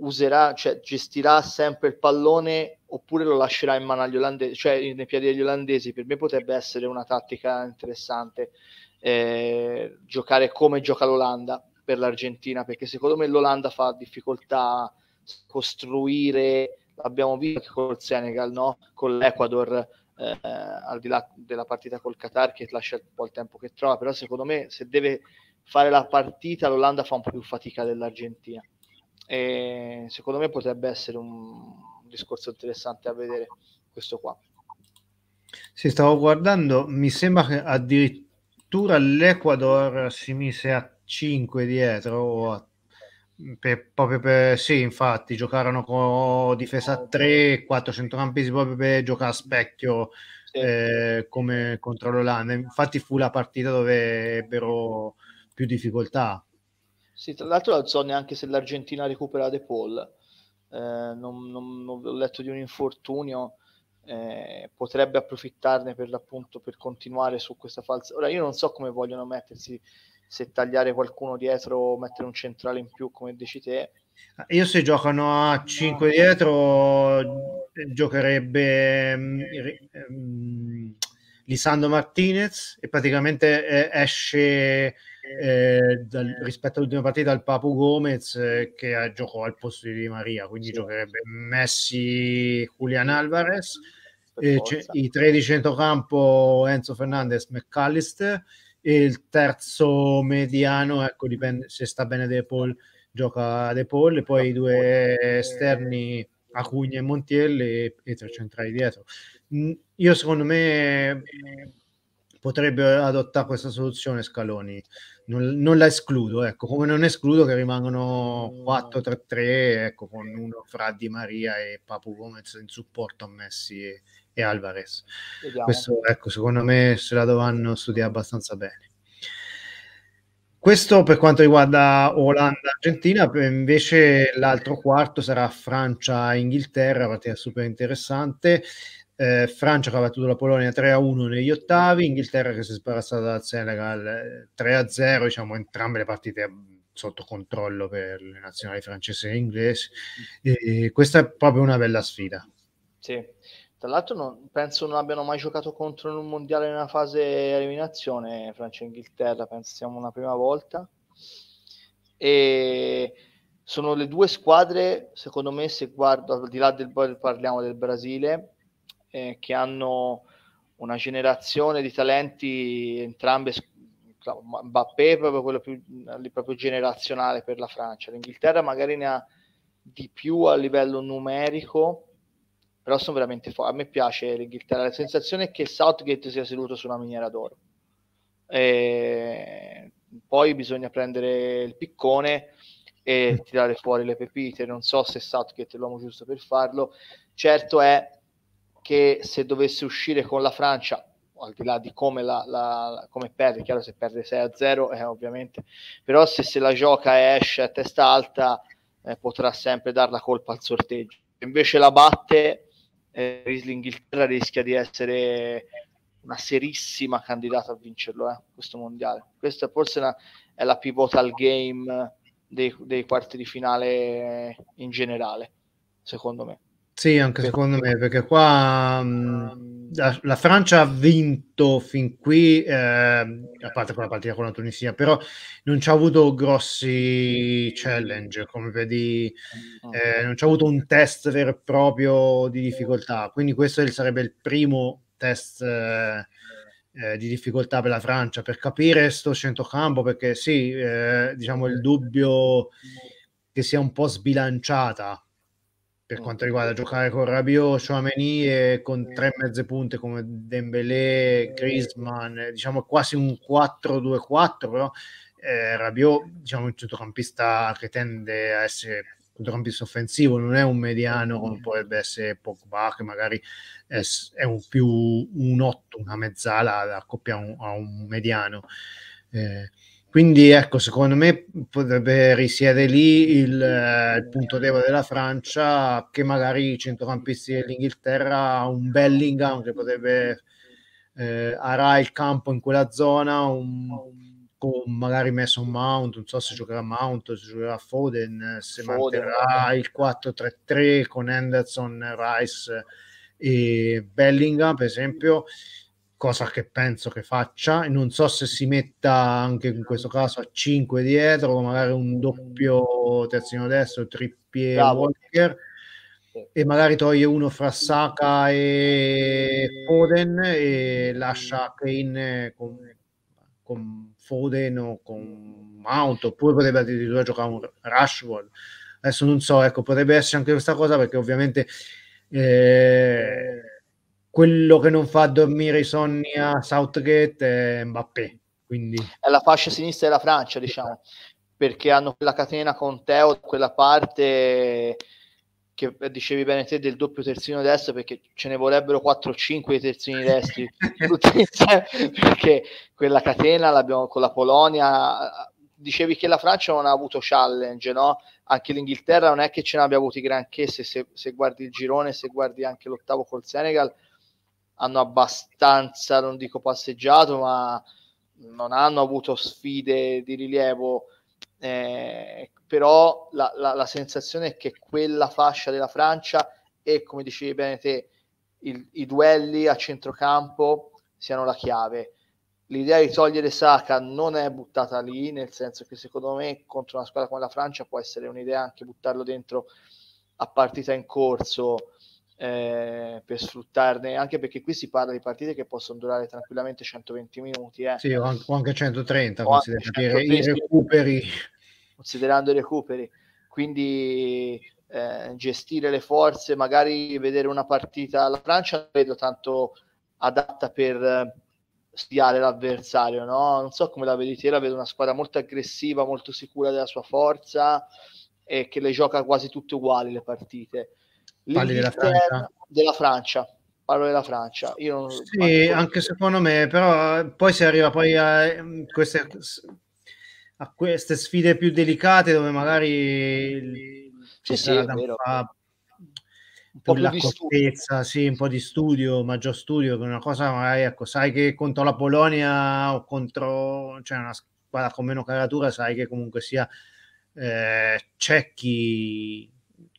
userà, cioè gestirà sempre il pallone oppure lo lascerà in mano agli olandesi, cioè nei piedi degli olandesi. Per me potrebbe essere una tattica interessante eh, giocare come gioca l'Olanda per l'Argentina, perché secondo me l'Olanda fa difficoltà a costruire, l'abbiamo visto anche col Senegal, no? con l'Ecuador, eh, al di là della partita col Qatar che lascia un po' il tempo che trova, però secondo me se deve fare la partita l'Olanda fa un po' più fatica dell'Argentina. E secondo me potrebbe essere un discorso interessante a vedere questo qua. Sì, stavo guardando, mi sembra che addirittura l'Ecuador si mise a 5 dietro, a, per, proprio per, sì, infatti, giocarono con difesa a 3, 4 centrocampisti proprio per giocare a specchio sì. eh, come contro l'Olanda. Infatti fu la partita dove ebbero più difficoltà. Sì, tra l'altro non so neanche se l'Argentina recupera De Paul, eh, non, non, non, ho letto di un infortunio, eh, potrebbe approfittarne per l'appunto per continuare su questa falsa. Ora io non so come vogliono mettersi, se tagliare qualcuno dietro o mettere un centrale in più come dici te. Io se giocano a 5 dietro giocherebbe um, Lisandro Martinez e praticamente eh, esce eh, dal, rispetto all'ultima partita al Papu Gomez eh, che giocò al posto di Di Maria, quindi sì. giocherebbe Messi, Julian Alvarez, eh, i tre di centrocampo Enzo Fernandez, McAllister il terzo mediano, ecco dipende se sta bene De Paul, gioca De Paul e poi i due esterni Acugna e Montiel e, e tre centrali dietro. Mm, io secondo me potrebbe adottare questa soluzione Scaloni non, non, la escludo ecco come non escludo che rimangano 4-3-3 ecco con uno fra Di Maria e Papu Gomez in supporto a Messi e, e Alvarez Vediamo. questo ecco secondo me se la dovranno studiare abbastanza bene questo per quanto riguarda Olanda-Argentina, invece l'altro quarto sarà Francia-Inghilterra, partita super interessante eh, Francia che ha battuto la Polonia 3-1 negli ottavi, Inghilterra che si è sbarazzata dal Senegal 3-0, eh, diciamo entrambe le partite sotto controllo per le nazionali francesi e inglesi. E questa è proprio una bella sfida. Sì, tra l'altro non, penso non abbiano mai giocato contro in un mondiale nella fase eliminazione Francia e Inghilterra, penso sia una prima volta. E sono le due squadre, secondo me, se guardo al di là del parliamo del Brasile, eh, che hanno una generazione di talenti entrambe Mbappé è proprio quello più, proprio generazionale per la Francia l'Inghilterra magari ne ha di più a livello numerico però sono veramente forti a me piace l'Inghilterra. La sensazione è che Southgate sia seduto su una miniera d'oro. E poi bisogna prendere il piccone e tirare fuori le pepite. Non so se Southgate è l'uomo giusto per farlo. Certo è che se dovesse uscire con la Francia, al di là di come, la, la, come perde, chiaro se perde 6 a 0, eh, ovviamente, però se se la gioca e esce a testa alta eh, potrà sempre dar la colpa al sorteggio. Invece la batte, eh, l'Inghilterra rischia di essere una serissima candidata a vincerlo eh, questo mondiale. Questa forse una, è la pivotal game dei, dei quarti di finale in generale, secondo me. Sì, anche secondo me, perché qua mh, la, la, Francia ha vinto fin qui, eh, a parte quella partita con la Tunisia, però non ci ha avuto grossi challenge, come vedi, eh, non ci ha avuto un test vero e proprio di difficoltà, quindi questo sarebbe il primo test eh, eh, di difficoltà per la Francia, per capire sto centrocampo, perché sì, eh, diciamo il dubbio che sia un po' sbilanciata per quanto riguarda giocare con Rabiot, Chouameni e con tre mezze punte come Dembélé, Griezmann, diciamo quasi un 4-2-4, però eh, Rabiot diciamo un centrocampista che tende a essere un centrocampista offensivo, non è un mediano come potrebbe essere Pogba che magari è, è un più un 8, una mezzala da accoppiare a un mediano. Eh, quindi ecco, secondo me potrebbe risiedere lì il, eh, il, punto debole della Francia, che magari i centrocampisti dell'Inghilterra, un Bellingham che potrebbe eh, arare il campo in quella zona, un, con magari messo un Mount, non so se giocherà Mount, se giocherà Foden, se Foden. manterrà il 4-3-3 con Henderson, Rice e Bellingham, per esempio cosa che penso che faccia. Non so se si metta anche in questo caso a 5 dietro, magari un doppio terzino destro, Trippier Walker. e magari toglie uno fra Saka e Foden e lascia Kane con, con Foden o con Mount oppure potrebbe addirittura giocare un Rashford adesso non so, ecco, potrebbe essere anche questa cosa perché ovviamente eh, quello che non fa dormire i sonni a Southgate è Mbappé. Quindi... È la fascia sinistra della Francia, diciamo, perché hanno quella catena con Teo, quella parte che dicevi bene te del doppio terzino destro perché ce ne vorrebbero 4 o 5 terzini destri perché quella catena l'abbiamo con la Polonia dicevi che la Francia non ha avuto challenge no? anche l'Inghilterra non è che ce ne abbia avuti granché se, se, se guardi il girone se guardi anche l'ottavo col Senegal hanno abbastanza non dico passeggiato ma non hanno avuto sfide di rilievo eh, però la, la, la, sensazione è che quella fascia della Francia e come dicevi bene te il, i duelli a centrocampo siano la chiave. L'idea di togliere Saka non è buttata lì, nel senso che secondo me contro una squadra come la Francia può essere un'idea anche buttarlo dentro a partita in corso eh, per sfruttarne, anche perché qui si parla di partite che possono durare tranquillamente 120 minuti. Eh. Sì, o anche 130, o considerando 130, i recuperi. Considerando i recuperi. Quindi eh, gestire le forze, magari vedere una partita, la Francia vedo tanto adatta per studiare l'avversario, no? Non so come la vedi te, la vedo una squadra molto aggressiva, molto sicura della sua forza e che le gioca quasi tutte uguali le partite. Parli della Francia? Della Francia, parlo della Francia. Io sì, anche secondo me, però poi si arriva poi a queste, a queste sfide più delicate dove magari sì, sì, è vero. Fa un po' più l'accortezza, sì, un po' di studio, maggior studio, che una cosa magari, ecco, sai che contro la Polonia o contro, cioè una squadra con meno caratura, sai che comunque sia eh, c'è chi,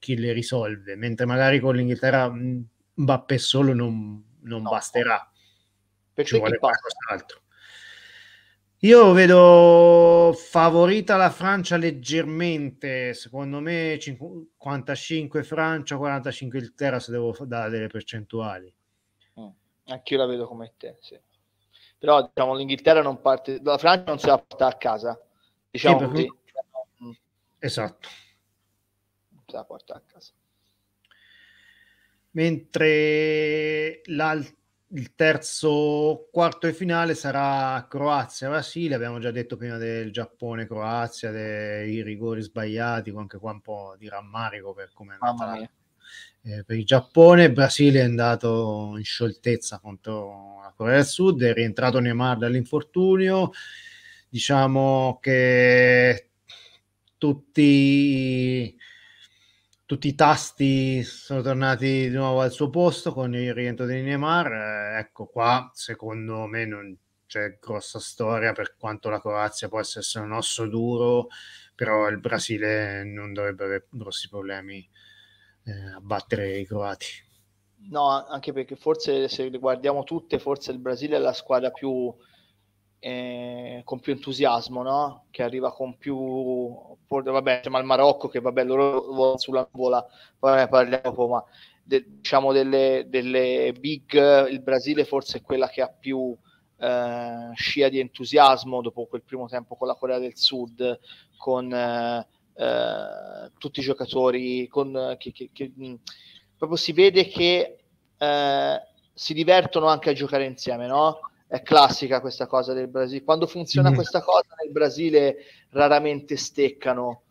chi, le risolve, mentre magari con l'Inghilterra Mbappé solo non, non no. basterà. Per Ci vuole qualcos'altro. Io vedo favorita la Francia leggermente, secondo me 55 Francia, 45 Inghilterra se devo dare delle percentuali. Mm. Anch'io la vedo come te, sì. Però diciamo l'Inghilterra non parte, la Francia non se la porta a casa, diciamo sì, così. Mm. Esatto. Se la porta a casa. Mentre l'altro il terzo quarto e finale sarà Croazia-Brasile. Abbiamo già detto prima del Giappone-Croazia, dei rigori sbagliati, anche qua un po' di rammarico per come è andata eh, per il Giappone. Brasile è andato in scioltezza contro la Corea del Sud, è rientrato Neymar dall'infortunio. Diciamo che tutti tutti i tasti sono tornati di nuovo al suo posto con il rientro di Neymar. Eh, ecco qua, secondo me non c'è grossa storia per quanto la Croazia possa essere un osso duro, però il Brasile non dovrebbe avere grossi problemi eh, a battere i croati. No, anche perché forse se le guardiamo tutte, forse il Brasile è la squadra più eh, con più entusiasmo, no? Che arriva con più vabbè, insomma il Marocco che vabbè loro volano sulla nuvola, poi ne parliamo dopo, ma de, diciamo delle, delle, big, il Brasile forse è quella che ha più eh, scia di entusiasmo dopo quel primo tempo con la Corea del Sud, con eh, eh tutti i giocatori, con, che, che, che mh, proprio si vede che eh, si divertono anche a giocare insieme, no? È classica questa cosa del Brasile. Quando funziona mm. questa cosa nel Brasile raramente steccano.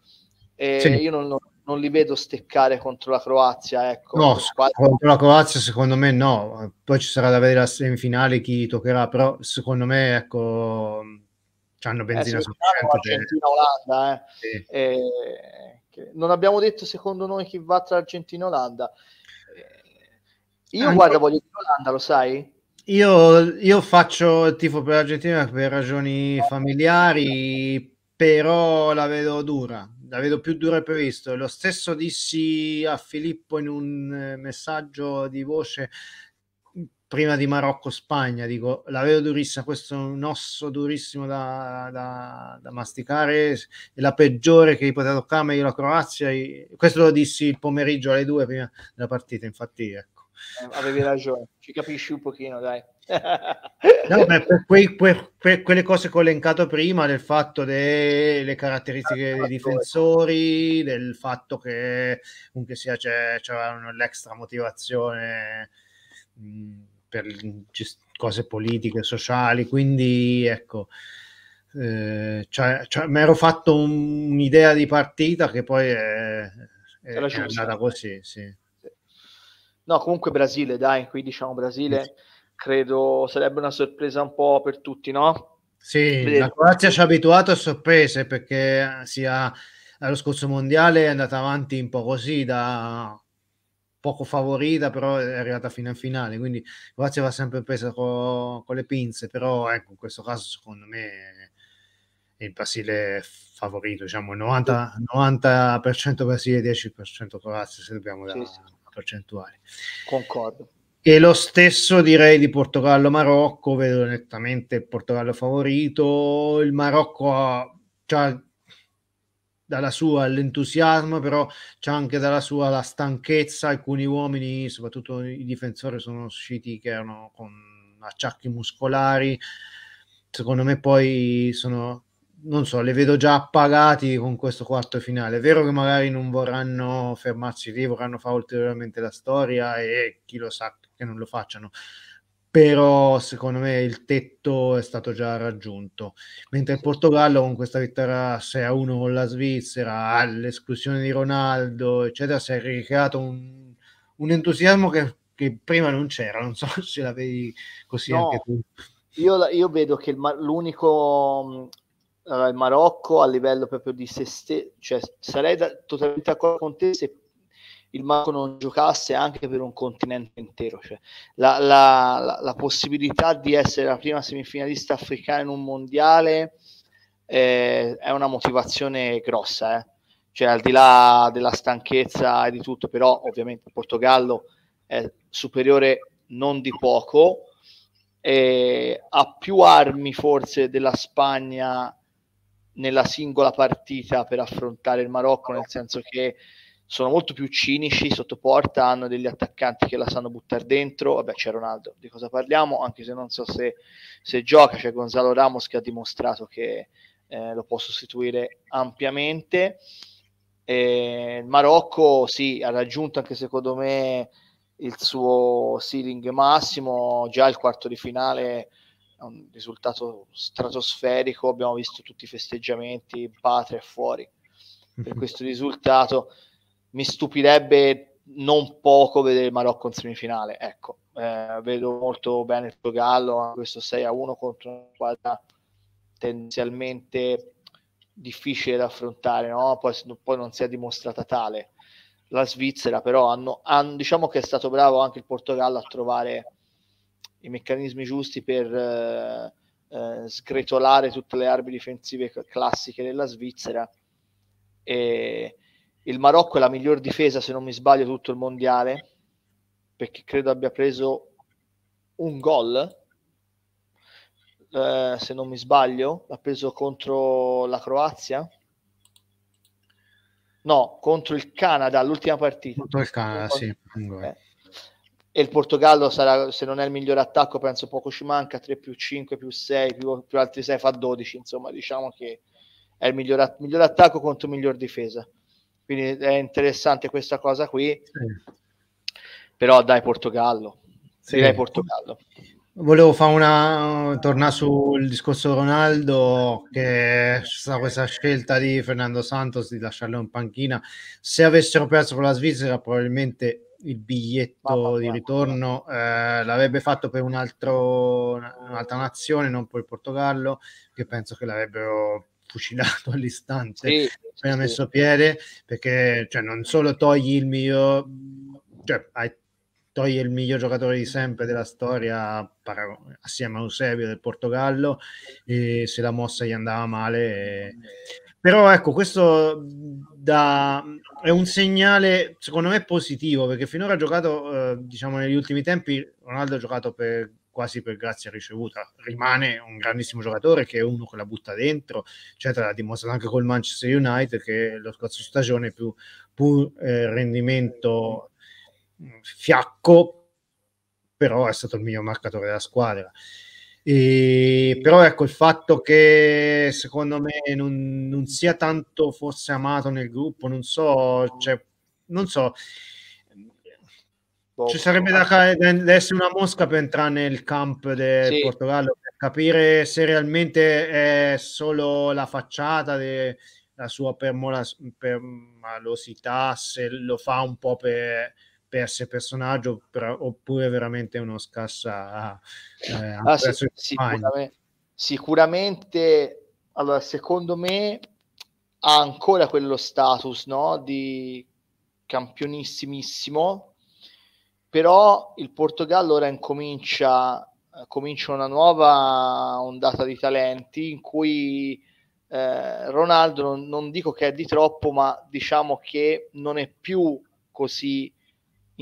E sì. Io non, non, li vedo steccare contro la Croazia. Ecco. No, contro la Croazia secondo me no. Poi ci sarà da vedere la semifinale chi toccherà, però secondo me ecco hanno benzina eh, sufficiente. Argentina-Olanda. Eh. Sì. Eh, non abbiamo detto secondo noi chi va tra Argentina e Olanda. Eh, io Anche... guarda, voglio dire Olanda, lo sai? Io, io faccio il tifo per l'Argentina per ragioni familiari, però la vedo dura, la vedo più dura del previsto. Lo stesso dissi a Filippo in un eh, messaggio di voce prima di Marocco-Spagna, dico, la vedo durissima, questo è un osso durissimo da, da, da masticare, è la peggiore che gli poteva toccare, meglio la Croazia, questo lo dissi il pomeriggio alle due prima della partita, infatti. Eh, avevi ragione, ci capisci un pochino, dai. no, beh, per, quei, per, per, quelle cose che ho elencato prima, del fatto delle caratteristiche dei difensori, del fatto che comunque sia c'è, c'è l'extra motivazione mh, per cose politiche, sociali, quindi ecco, eh, cioè, cioè, mi ero fatto un, un'idea di partita che poi è, è, è andata così, sì. No, comunque Brasile, dai, qui diciamo Brasile, credo sarebbe una sorpresa un po' per tutti, no? Sì, Vedete. la Croazia ci ha abituato a sorprese perché sia allo scorso mondiale è andata avanti un po' così da poco favorita, però è arrivata fino in finale, quindi Croazia va sempre presa con, con le pinze, però ecco, in questo caso secondo me il Brasile favorito, diciamo 90%, 90% Brasile, 10% Croazia, se dobbiamo dare sì, sì. Percentuali. Concordo. E lo stesso direi di Portogallo-Marocco, vedo nettamente il Portogallo favorito, il Marocco ha, cioè, dalla sua l'entusiasmo, però c'è anche dalla sua la stanchezza. Alcuni uomini, soprattutto i difensori, sono usciti che erano con acciacchi muscolari. Secondo me, poi sono non so, le vedo già appagati con questo quarto finale. È vero che magari non vorranno fermarsi lì, vorranno fare ulteriormente la storia e chi lo sa che non lo facciano però secondo me il tetto è stato già raggiunto. Mentre il Portogallo con questa vittoria 6 a 1 con la Svizzera, l'esclusione di Ronaldo, eccetera, si è ricreato un, un entusiasmo che, che, prima non c'era. Non so se la vedi così no, anche tu. Io, io vedo che il, l'unico uh, il Marocco a livello proprio di se stesso, cioè sarei da, totalmente d'accordo con te se il Marco non giocasse anche per un continente intero. Cioè, la, la, la, la, possibilità di essere la prima semifinalista africana in un mondiale eh, è una motivazione grossa. Eh. Cioè, al di là della stanchezza e di tutto, però ovviamente il Portogallo è superiore non di poco, eh, ha più armi forse della Spagna nella singola partita per affrontare il Marocco, nel senso che sono molto più cinici sotto porta, hanno degli attaccanti che la sanno buttare dentro, vabbè c'è Ronaldo, di cosa parliamo, anche se non so se, se gioca, c'è Gonzalo Ramos che ha dimostrato che eh, lo può sostituire ampiamente. E il Marocco sì, ha raggiunto anche secondo me il suo ceiling massimo, già il quarto di finale è un risultato stratosferico, abbiamo visto tutti i festeggiamenti in patria e fuori per questo risultato mi stupirebbe non poco vedere il Marocco in semifinale. Ecco, eh, vedo molto bene il Portogallo, questo 6 a 1 contro una squadra tendenzialmente difficile da affrontare, no? poi, poi, non si è dimostrata tale. La Svizzera, però, hanno, hanno, diciamo che è stato bravo anche il Portogallo a trovare i meccanismi giusti per eh, eh, sgretolare tutte le armi difensive classiche della Svizzera. E, il Marocco è la miglior difesa, se non mi sbaglio, tutto il mondiale, perché credo abbia preso un gol, eh, se non mi sbaglio, l'ha preso contro la Croazia. No, contro il Canada, l'ultima partita. Contro il Canada, sì. Eh. E il Portogallo sarà, se non è il migliore attacco, penso poco ci manca, 3 più 5 più 6 più, più altri 6 fa 12, insomma, diciamo che è il miglior, miglior attacco contro miglior difesa. Quindi è interessante questa cosa qui. Sì. Però dai Portogallo. Sì. Direi Portogallo. Volevo fare una tornare sul discorso Ronaldo che c'è stata questa scelta di Fernando Santos di lasciarlo in panchina. Se avessero perso con la Svizzera, probabilmente il biglietto di ritorno eh, l'avrebbe fatto per un altro, un'altra nazione, non per il Portogallo, che penso che l'avrebbero fucilato all'istante sì, appena sì. messo piede perché cioè, non solo togli il miglior cioè togli il miglior giocatore di sempre della storia assieme a Eusebio del Portogallo e se la mossa gli andava male però ecco, questo da, è un segnale secondo me positivo perché finora ha giocato, eh, diciamo negli ultimi tempi, Ronaldo ha giocato per quasi per grazia ricevuta. Rimane un grandissimo giocatore che è uno che la butta dentro, eccetera. L'ha dimostrato anche col Manchester United che lo scorso stagione più, più eh, rendimento fiacco, però è stato il miglior marcatore della squadra. E, però ecco il fatto che secondo me non, non, sia tanto forse amato nel gruppo, non so, cioè, non so, ci sarebbe da, da, essere una mosca per entrare nel camp del sì. Portogallo per capire se realmente è solo la facciata della sua permalosità, se lo fa un po' per per essere personaggio per, oppure veramente uno scassa eh, ah, sì, sicuramente, sicuramente allora secondo me ha ancora quello status no, di campionissimissimo però il Portogallo ora incomincia comincia una nuova ondata di talenti in cui eh, Ronaldo non, non, dico che è di troppo ma diciamo che non è più così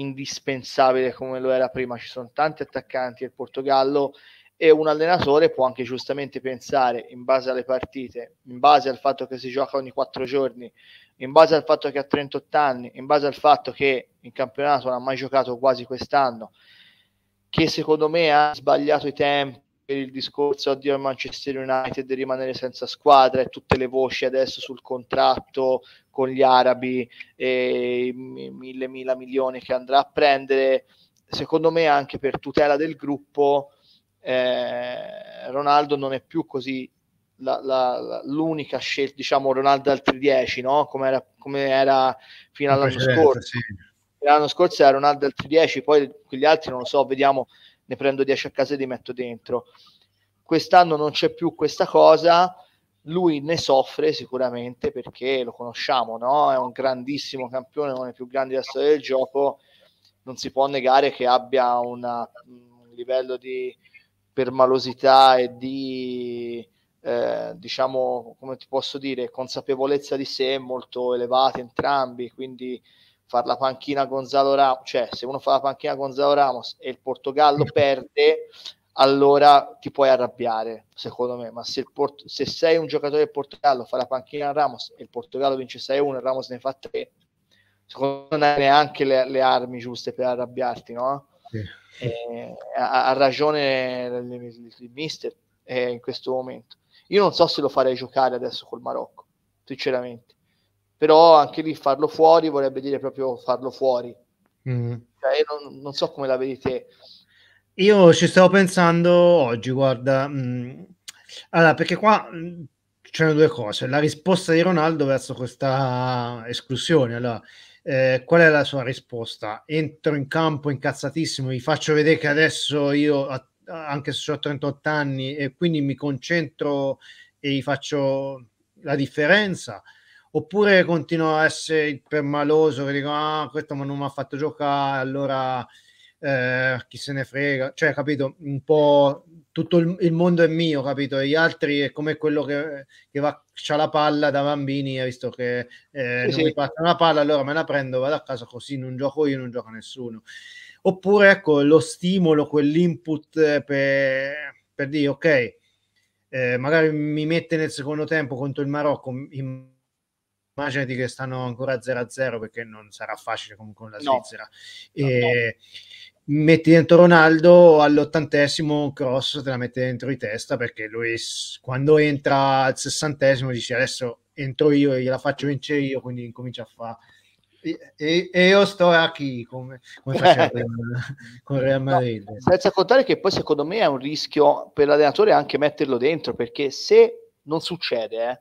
indispensabile come lo era prima. Ci sono tanti attaccanti del Portogallo e un allenatore può anche giustamente pensare in base alle partite, in base al fatto che si gioca ogni quattro giorni, in base al fatto che ha 38 anni, in base al fatto che in campionato non ha mai giocato quasi quest'anno, che secondo me ha sbagliato i tempi per il discorso al Manchester United di rimanere senza squadra e tutte le voci adesso sul contratto con gli arabi e mille mila milioni che andrà a prendere secondo me anche per tutela del gruppo eh, Ronaldo non è più così la, la, l'unica scelta diciamo Ronaldo altri 10 no? come, era, come era fino all'anno scorso sì. l'anno scorso era Ronaldo altri 10 poi quegli altri non lo so vediamo ne prendo 10 a casa e li metto dentro. Quest'anno non c'è più questa cosa, lui ne soffre sicuramente perché lo conosciamo, no? è un grandissimo campione, uno dei più grandi della storia del gioco, non si può negare che abbia una, un livello di permalosità e di eh, diciamo come ti posso dire consapevolezza di sé molto elevata entrambi quindi far la panchina Gonzalo Ramos, cioè se uno fa la panchina Gonzalo Ramos e il Portogallo perde, allora ti puoi arrabbiare, secondo me, ma se, Port- se sei un giocatore del Portogallo, fa la panchina Ramos e il Portogallo vince 6-1 e Ramos ne fa 3, secondo me non hai neanche le, le armi giuste per arrabbiarti, no? Sì. Eh, ha, ha, ragione il mister eh, in questo momento. Io non so se lo farei giocare adesso col Marocco, sinceramente però anche lì farlo fuori vorrebbe dire proprio farlo fuori. Mm. Cioè, non, non, so come la vedi te. Io ci stavo pensando oggi, guarda, mh, mm, allora perché qua mh, mm, c'erano due cose. La risposta di Ronaldo verso questa esclusione. Allora, eh, qual è la sua risposta? Entro in campo incazzatissimo, vi faccio vedere che adesso io, anche se ho 38 anni, e quindi mi concentro e gli faccio la differenza oppure continuo a essere il permaloso che dico ah questo non mi ha fatto giocare allora eh, chi se ne frega cioè capito un po' tutto il, il, mondo è mio capito e gli altri è come quello che, che va c'ha la palla da bambini ha visto che eh, non sì. mi passa la palla allora me la prendo vado a casa così non gioco io non gioca nessuno oppure ecco lo stimolo quell'input per, per dire ok eh, magari mi mette nel secondo tempo contro il Marocco in immaginati che stanno ancora 0-0 perché non sarà facile comunque con la Svizzera. No. E no. metti dentro Ronaldo all'ottantesimo cross, te la mette dentro di testa perché lui quando entra al sessantesimo dice adesso entro io e gliela faccio vincere io, quindi incomincia a fare. E, e, io sto qui come, come faceva con Real Madrid. No, senza contare che poi secondo me è un rischio per l'allenatore anche metterlo dentro perché se non succede, eh,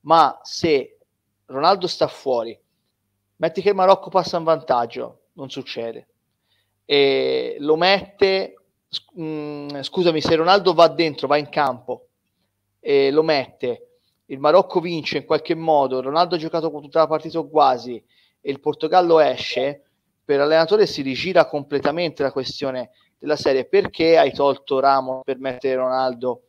ma se Ronaldo sta fuori, metti che il Marocco passa in vantaggio, non succede, e lo mette, mh, mm, scusami, se Ronaldo va dentro, va in campo e lo mette, il Marocco vince in qualche modo, Ronaldo ha giocato tutta la partita quasi e il Portogallo esce, per l'allenatore si rigira completamente la questione della serie. Perché hai tolto Ramos per mettere Ronaldo?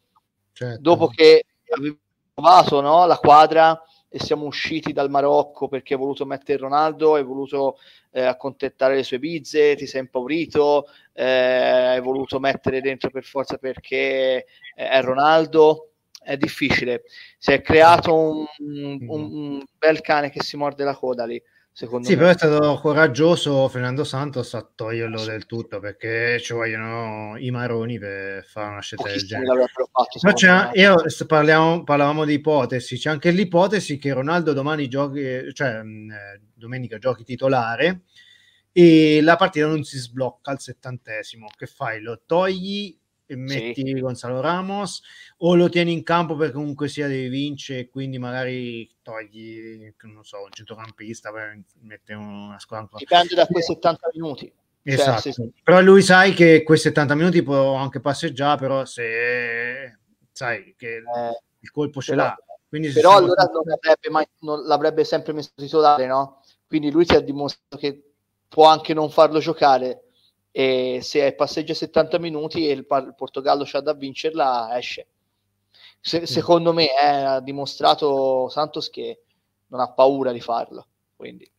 Certo. dopo che avevi trovato no, la quadra e siamo usciti dal Marocco perché hai voluto mettere Ronaldo, hai voluto eh, accontentare le sue bizze, ti sei impaurito, eh, hai voluto mettere dentro per forza perché è Ronaldo, è difficile. Si è creato un, un, un bel cane che si morde la coda lì secondo sì, me. però è stato coraggioso Fernando Santos a toglierlo del tutto perché ci vogliono i maroni per fare una scelta del genere. Fatto, io parliamo, parlavamo di ipotesi, c'è anche l'ipotesi che Ronaldo domani giochi, cioè eh, domenica giochi titolare e la partita non si sblocca al settantesimo. Che fai? Lo togli e metti sì. Gonzalo Ramos o lo tieni in campo perché comunque sia devi vincere e quindi magari togli non so un centrocampista per mettere una squadra dipende da quei 70 minuti. Cioè, esatto. cioè, se... però lui sai che quei 70 minuti può anche passeggiare però se sai che eh, il colpo ce l'ha. Quindi però allora non l'avrebbe, mai, non l'avrebbe sempre messo titolare no? quindi lui ti ha dimostrato che può anche non farlo giocare e se passeggia 70 minuti e il, il Portogallo c'ha da vincerla esce se, mm. secondo me eh, ha dimostrato Santos che non ha paura di farlo quindi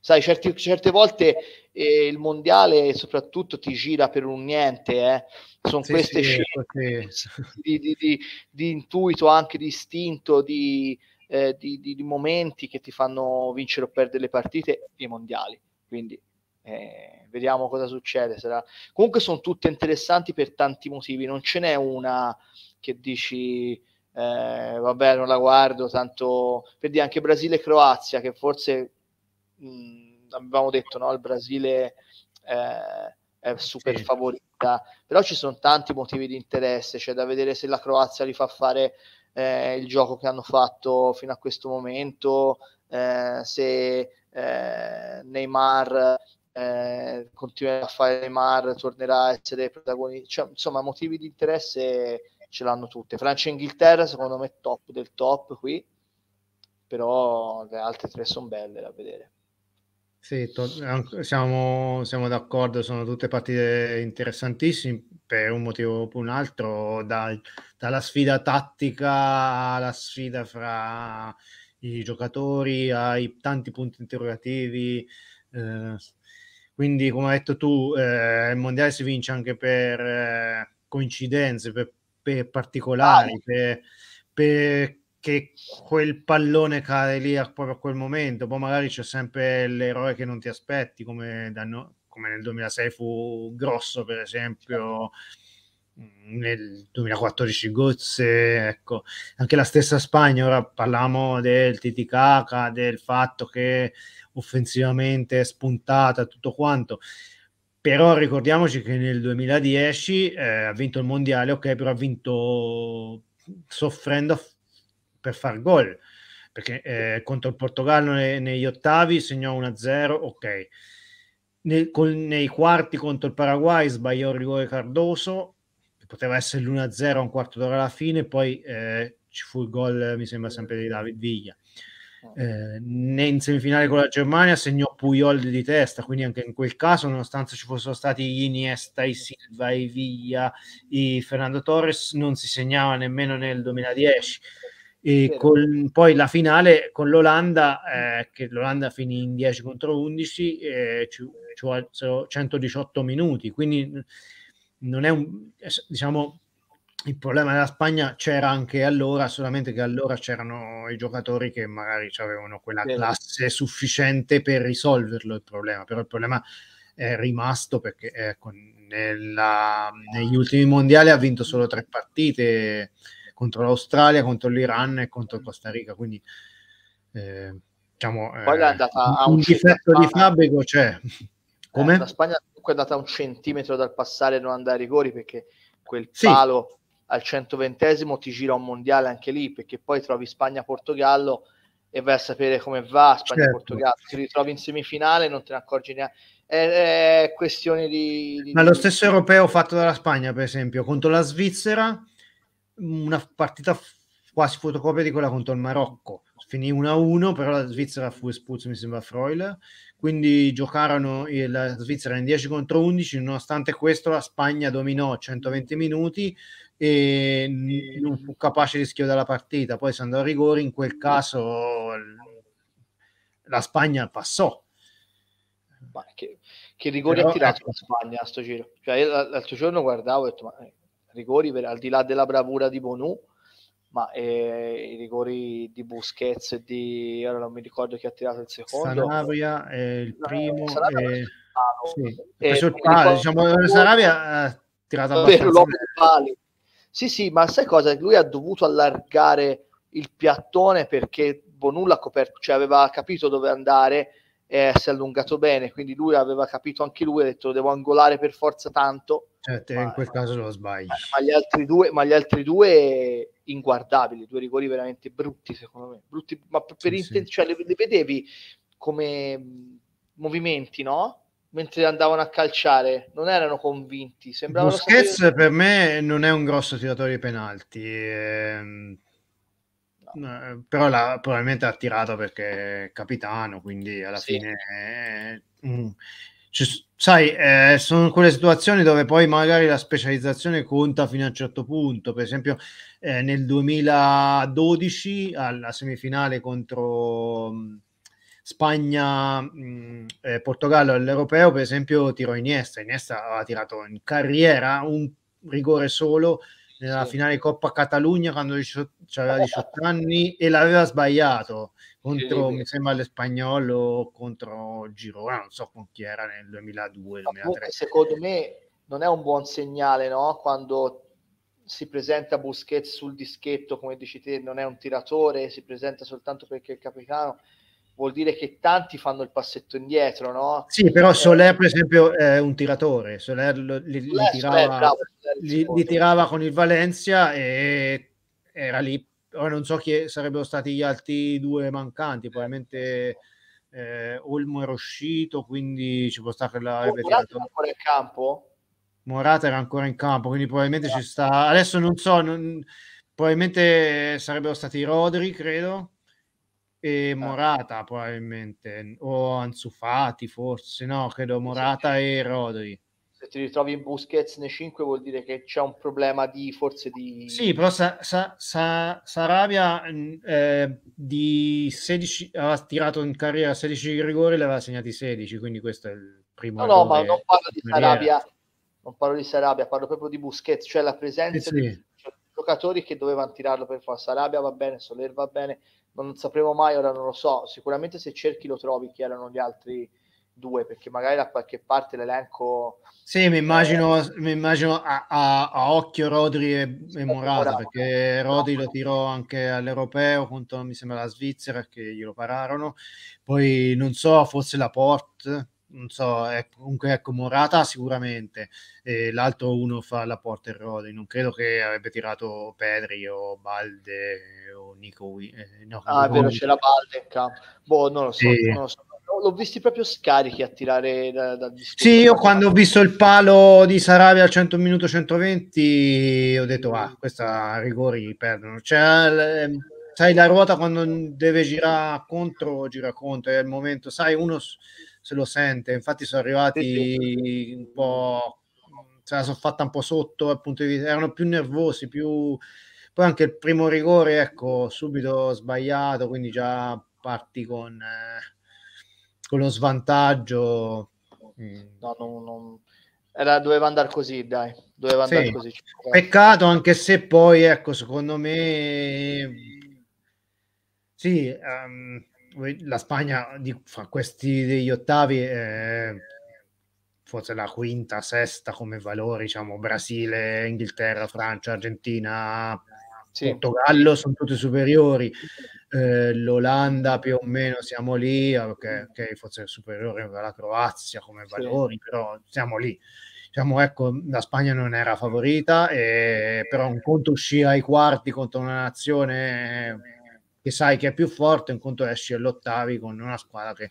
sai certi, certe volte eh, il mondiale soprattutto ti gira per un niente eh. sono sì, queste sì, scene di, di, di, di, intuito anche di istinto di, eh, di, momenti che ti fanno vincere o perdere le partite i mondiali quindi eh, vediamo cosa succede. Sarà... Comunque sono tutte interessanti per tanti motivi, non ce n'è una che dici eh, vabbè non la guardo, tanto per dire anche Brasile e Croazia che forse mh, avevamo detto no, il Brasile eh, è super sì. favorita, però ci sono tanti motivi di interesse, c'è da vedere se la Croazia li fa fare eh, il gioco che hanno fatto fino a questo momento, eh, se eh, Neymar eh, continuerà a fare Neymar, tornerà a essere protagonista, cioè, insomma motivi di interesse ce l'hanno tutte. Francia e Inghilterra secondo me top del top qui, però le altre tre sono belle da vedere. Sì, to- siamo, siamo, d'accordo, sono tutte partite interessantissime per un motivo o un altro, da, dalla sfida tattica alla sfida fra i giocatori, ai tanti punti interrogativi. Eh, quindi, come hai detto tu, eh, il mondiale si vince anche per eh, coincidenze, per, per particolari, per, per, che quel pallone cade lì a, proprio a quel momento. Poi magari c'è sempre l'eroe che non ti aspetti, come, no, come nel 2006 fu Grosso, per esempio nel 2014 Gozze, ecco, anche la stessa Spagna, ora parliamo del Titicaca, del fatto che offensivamente spuntata, tutto quanto, però ricordiamoci che nel 2010 eh, ha vinto il mondiale, ok, però ha vinto soffrendo per far gol, perché eh, contro il Portogallo ne, negli ottavi segnò 1-0, ok. Nel, con, nei quarti contro il Paraguay sbagliò il rigore Cardoso, poteva essere l'1-0 a un quarto d'ora alla fine, poi eh, ci fu il gol, mi sembra sempre di David Viglia. Eh, in semifinale con la Germania segnò Puyol di testa, quindi anche in quel caso, nonostante ci fossero stati Iniesta, i Silva, i Viglia, i Fernando Torres, non si segnava nemmeno nel 2010. E con, poi la finale con l'Olanda, eh, che l'Olanda finì in 10 contro 11, eh, ci, ci 118 minuti, quindi non è un, diciamo, il problema della Spagna c'era anche allora, solamente che allora c'erano i giocatori che magari avevano quella classe sufficiente per risolverlo il problema, però il problema è rimasto perché ecco, nella, negli ultimi mondiali ha vinto solo tre partite contro l'Australia, contro l'Iran e contro Costa Rica, quindi eh, diciamo eh, andata a un, un difetto di fabbrico c'è. Come? Eh, la Spagna comunque è andata a un centimetro dal passare e non andare ai rigori perché quel palo sì. Al 120 ti gira un mondiale anche lì perché poi trovi Spagna-Portogallo e vai a sapere come va Spagna-Portogallo. Certo. ti ritrovi in semifinale non te ne accorgi neanche. È, è questione di, di ma lo stesso europeo fatto dalla Spagna per esempio contro la Svizzera una partita quasi fotocopia di quella contro il Marocco. Finì 1-1 però la Svizzera fu espulsa mi sembra Freuler. Quindi giocarono la Svizzera in 10 contro 11, nonostante questo la Spagna dominò 120 minuti e non fu capace di schiudere la partita. Poi se andò a rigori, in quel caso la Spagna passò. Ma che, che rigori Però, ha tirato ecco. la Spagna a sto giro? Cioè, l'altro giorno guardavo e ho detto, ma eh, rigori per, al di là della bravura di Bonu, ma eh, i rigori di Busquets e di ora non mi ricordo chi ha tirato il secondo Sanabria è il primo no, e... sì. e sul palo, diciamo Sanabria ha tirato abbastanza pali. Sì sì ma sai cosa lui ha dovuto allargare il piattone perché Bonulla ha coperto cioè aveva capito dove andare e si è allungato bene quindi lui aveva capito anche lui ha detto devo angolare per forza tanto Certo, ma, in quel caso lo sbagli. Ma, ma, gli altri due, ma gli altri due inguardabili, due rigori veramente brutti secondo me. Brutti, ma per sì, inten- sì. Cioè, li, li, vedevi come movimenti, no? Mentre andavano a calciare, non erano convinti. Sembravano Busquets sapere... per me non è un grosso tiratore di penalti. Ehm... No. Eh, però la, probabilmente ha tirato perché è capitano, quindi alla sì. fine eh, mm, ci, sai, eh, sono quelle situazioni dove poi magari la specializzazione conta fino a un certo punto. Per esempio, eh, nel 2012 alla semifinale contro mm, Spagna, mh, eh, Portogallo all'Europeo, per esempio, tirò Iniesta. Iniesta aveva tirato in carriera un rigore solo nella sì. finale Coppa Catalogna quando aveva 18 anni e l'aveva sbagliato contro, sì, mi sembra, l'espagnolo contro Girona, non so con chi era nel 2002-2003. Secondo me non è un buon segnale, no? Quando si presenta Busquets sul dischetto, come dici te, non è un tiratore, si presenta soltanto perché è il capitano, vuol dire che tanti fanno il passetto indietro, no? Sì, però eh, Soler, per esempio, è un tiratore. Soler li, li, tirava, bravo, li, li tirava con il Valencia e era lì ora non so chi sarebbero stati gli altri due mancanti, probabilmente eh, Olmo era uscito, quindi ci può stare che l'avrebbe Morata tirato. ancora in campo? Morata era ancora in campo, quindi probabilmente ci sta. Adesso non so, non... probabilmente sarebbero stati Rodri, credo, e ah. Morata probabilmente, o Anzufati forse, no, credo Morata e Rodri se ti ritrovi in Busquets nei 5 vuol dire che c'è un problema di forse di... Sì, però sa, sa, sa, Sarabia eh, di 16 aveva tirato in carriera 16 rigori, le aveva segnati 16, quindi questo è il primo... No, no, ma non parlo di Sarabia, non parlo di Sarabia, parlo proprio di Busquets, cioè la presenza sì, sì. di giocatori che dovevano tirarlo per forza. Sarabia va bene, Soler va bene, non sapremo mai, ora non lo so, sicuramente se cerchi lo trovi chi erano gli altri due, perché magari da qualche parte l'elenco... Sì, mi immagino, eh, mi immagino a, a, a, occhio Rodri e, e Morata, perché Rodri lo tirò anche all'Europeo contro, mi sembra, la Svizzera, che glielo pararono. Poi, non so, forse la Port, non so, ecco, comunque ecco, Morata sicuramente, e l'altro uno fa la porta e Rodri, non credo che avrebbe tirato Pedri o Balde o Nico. Eh, no, ah, è vero, c'è la Balde in campo. Boh, non lo so, sì. non lo so l'ho visti proprio scarichi a tirare da, da Sì, io quando ho visto il palo di Sarabia al 100 minuto 120 ho detto ah, questa rigori perdono. Cioè, sai la ruota quando deve girare contro, gira contro, è il momento, sai, uno se lo sente, infatti sono arrivati un po' se la sono fatta un po' sotto dal punto di vista, erano più nervosi, più poi anche il primo rigore, ecco, subito sbagliato, quindi già parti con eh, con lo svantaggio. Mm. No, non, non... Era, doveva andare così, dai, doveva andare sì. così. Peccato, anche se poi, ecco, secondo me, sì, um, la Spagna di, fra questi degli ottavi è forse la quinta, sesta come valori, diciamo, Brasile, Inghilterra, Francia, Argentina, sì. Portogallo sono tutti superiori eh, l'Olanda più o meno siamo lì, ok, okay forse è superiore alla Croazia come valori, sì. però siamo lì. Diciamo, ecco, la Spagna non era favorita, e, però un conto uscire ai quarti contro una nazione che sai che è più forte, un conto esci all'ottavi con una squadra che,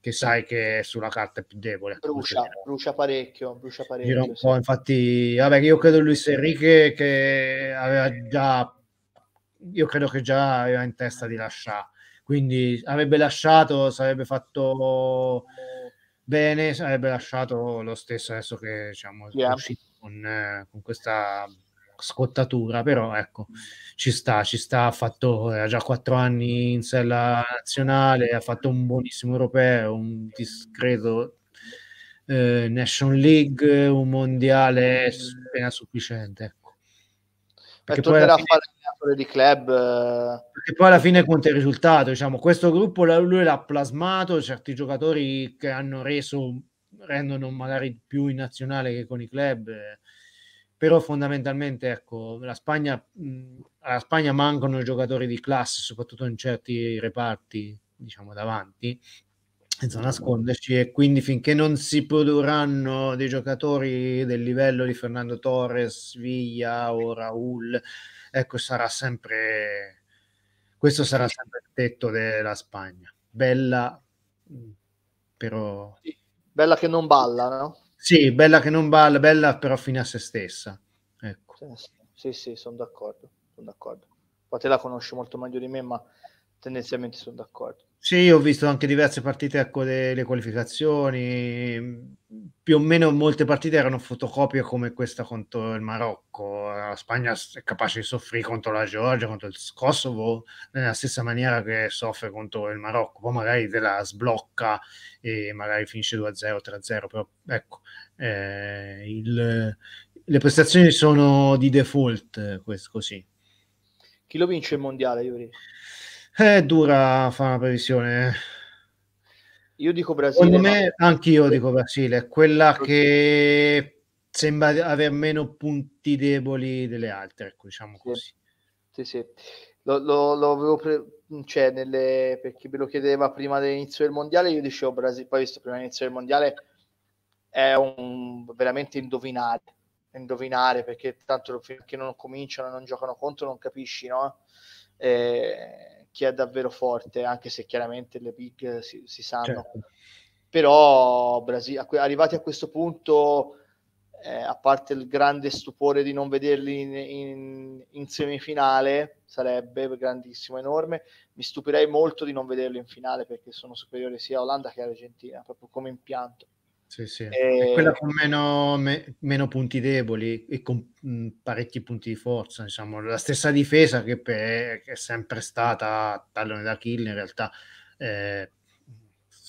che sai che sulla carta è più debole. Brucia, brucia parecchio, brucia parecchio. Sì. infatti, vabbè, io credo Luis Enrique che aveva già io credo che già aveva in testa di lasciare, quindi avrebbe lasciato, sarebbe fatto bene, sarebbe lasciato lo stesso adesso che diciamo, yeah. uscito con, eh, con questa scottatura, però ecco, ci sta, ci sta, ha fatto, ha già quattro anni in sella nazionale, ha fatto un buonissimo europeo, un discreto eh, Nation League, un mondiale appena sufficiente. Ecco. Perché poi, fine, fare di club. Eh. Perché poi alla fine conta il risultato. Diciamo, questo gruppo lui l'ha plasmato, certi giocatori che hanno reso, rendono magari più in nazionale che con i club. Eh, però fondamentalmente ecco, la Spagna, mh, alla Spagna mancano i giocatori di classe, soprattutto in certi reparti, diciamo davanti, senza nasconderci, e quindi finché non si produrranno dei giocatori del livello di Fernando Torres, Villa o Raul, ecco, sarà sempre questo sarà sempre il tetto della Spagna. Bella, però... Bella che non balla, no? Sì, bella che non balla, bella però fine a se stessa. Ecco. Sì, sì, sono d'accordo, sono d'accordo. Poi te la conosci molto meglio di me, ma tendenzialmente sono d'accordo. Sì, ho visto anche diverse partite ecco, delle qualificazioni, più o meno molte partite erano fotocopie come questa contro il Marocco, la Spagna è capace di soffrire contro la Georgia, contro il Kosovo, nella stessa maniera che soffre contro il Marocco, poi magari te la sblocca e magari finisce 2-0, 3-0, però ecco, eh, il, le prestazioni sono di default, questo così. Chi lo vince il mondiale, Yuri? È dura fare una previsione. Io dico Brasile. Secondo me, ma... anch'io dico Brasile, quella che sembra avere meno punti deboli delle altre, ecco, diciamo così. Sì, sì. Lo, lo, lo avevo pre... cioè, nelle... per chi me lo chiedeva prima dell'inizio del mondiale, io dicevo Brasile, poi visto prima dell'inizio del mondiale è un veramente indovinare, indovinare perché tanto finché non cominciano, non giocano contro, non capisci, no? Eh chi è davvero forte, anche se chiaramente le big si, si sanno. Certo. Però Brasile, arrivati a questo punto, eh, a parte il grande stupore di non vederli in, in, in, semifinale, sarebbe grandissimo, enorme, mi stupirei molto di non vederli in finale perché sono superiori sia a Olanda che all'Argentina, proprio come impianto. Sì, sì. E... quella con meno, me, meno, punti deboli e con mh, parecchi punti di forza, diciamo, la stessa difesa che, per, che è sempre stata tallone d'Achille in realtà eh,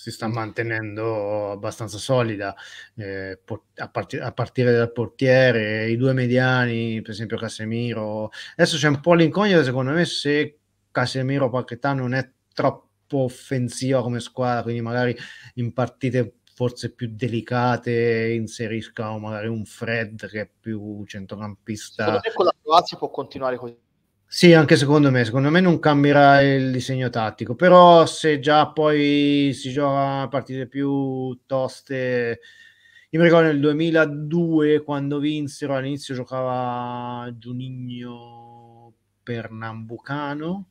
si sta mantenendo abbastanza solida eh, a, part- a, partire dal portiere, i due mediani, per esempio Casemiro. Adesso c'è un po' l'incognita secondo me se Casemiro Paquetà non è troppo offensiva come squadra, quindi magari in partite forse più delicate inseriscano magari un Fred che è più centrocampista. Secondo me con la Croazia può continuare così. Sì, anche secondo me, secondo me non cambierà il disegno tattico, però se già poi si gioca partite più toste, io mi ricordo nel 2002 quando vinsero all'inizio giocava Giunigno Pernambucano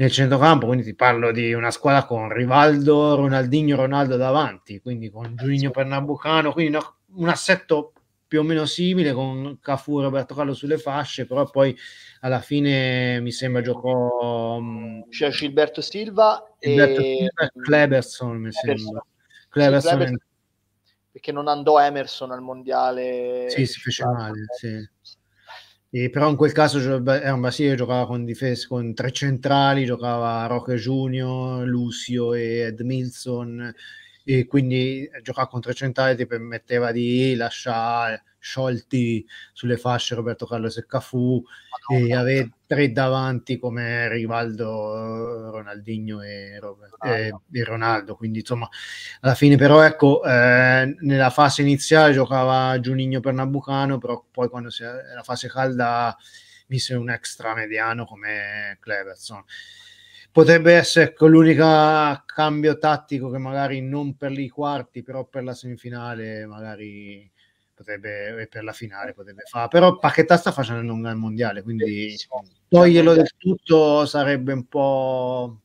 nel centrocampo, quindi ti parlo di una squadra con Rivaldo, Ronaldinho, Ronaldo davanti, quindi con Giugno Pernambucano, quindi no, un assetto più o meno simile con Cafu e Roberto Carlo sulle fasce, però poi alla fine mi sembra giocò um, c'è Gilberto Silva Gilberto e Silva, Kleberson mi sembra. Kleberson, sì, perché non andò Emerson al mondiale sì si fece male sì e però in quel caso era un Basile giocava con difese con tre centrali, giocava Roque Junior, Lucio e Edmilson e quindi giocare con tre centrali ti permetteva di lasciare sciolti sulle fasce Roberto Carlos e Cafu e avere tre davanti come Rivaldo, Ronaldinho e, Robert, e, e, Ronaldo. Quindi insomma alla fine però ecco eh, nella fase iniziale giocava Giunigno per Nabucano però poi quando si è la fase calda mise un extra mediano come Cleverson potrebbe essere ecco, l'unico cambio tattico che magari non per i quarti però per la semifinale magari potrebbe, e per la finale potrebbe fare. Però Paquetà sta facendo un gran mondiale, quindi toglierlo del tutto sarebbe un po'...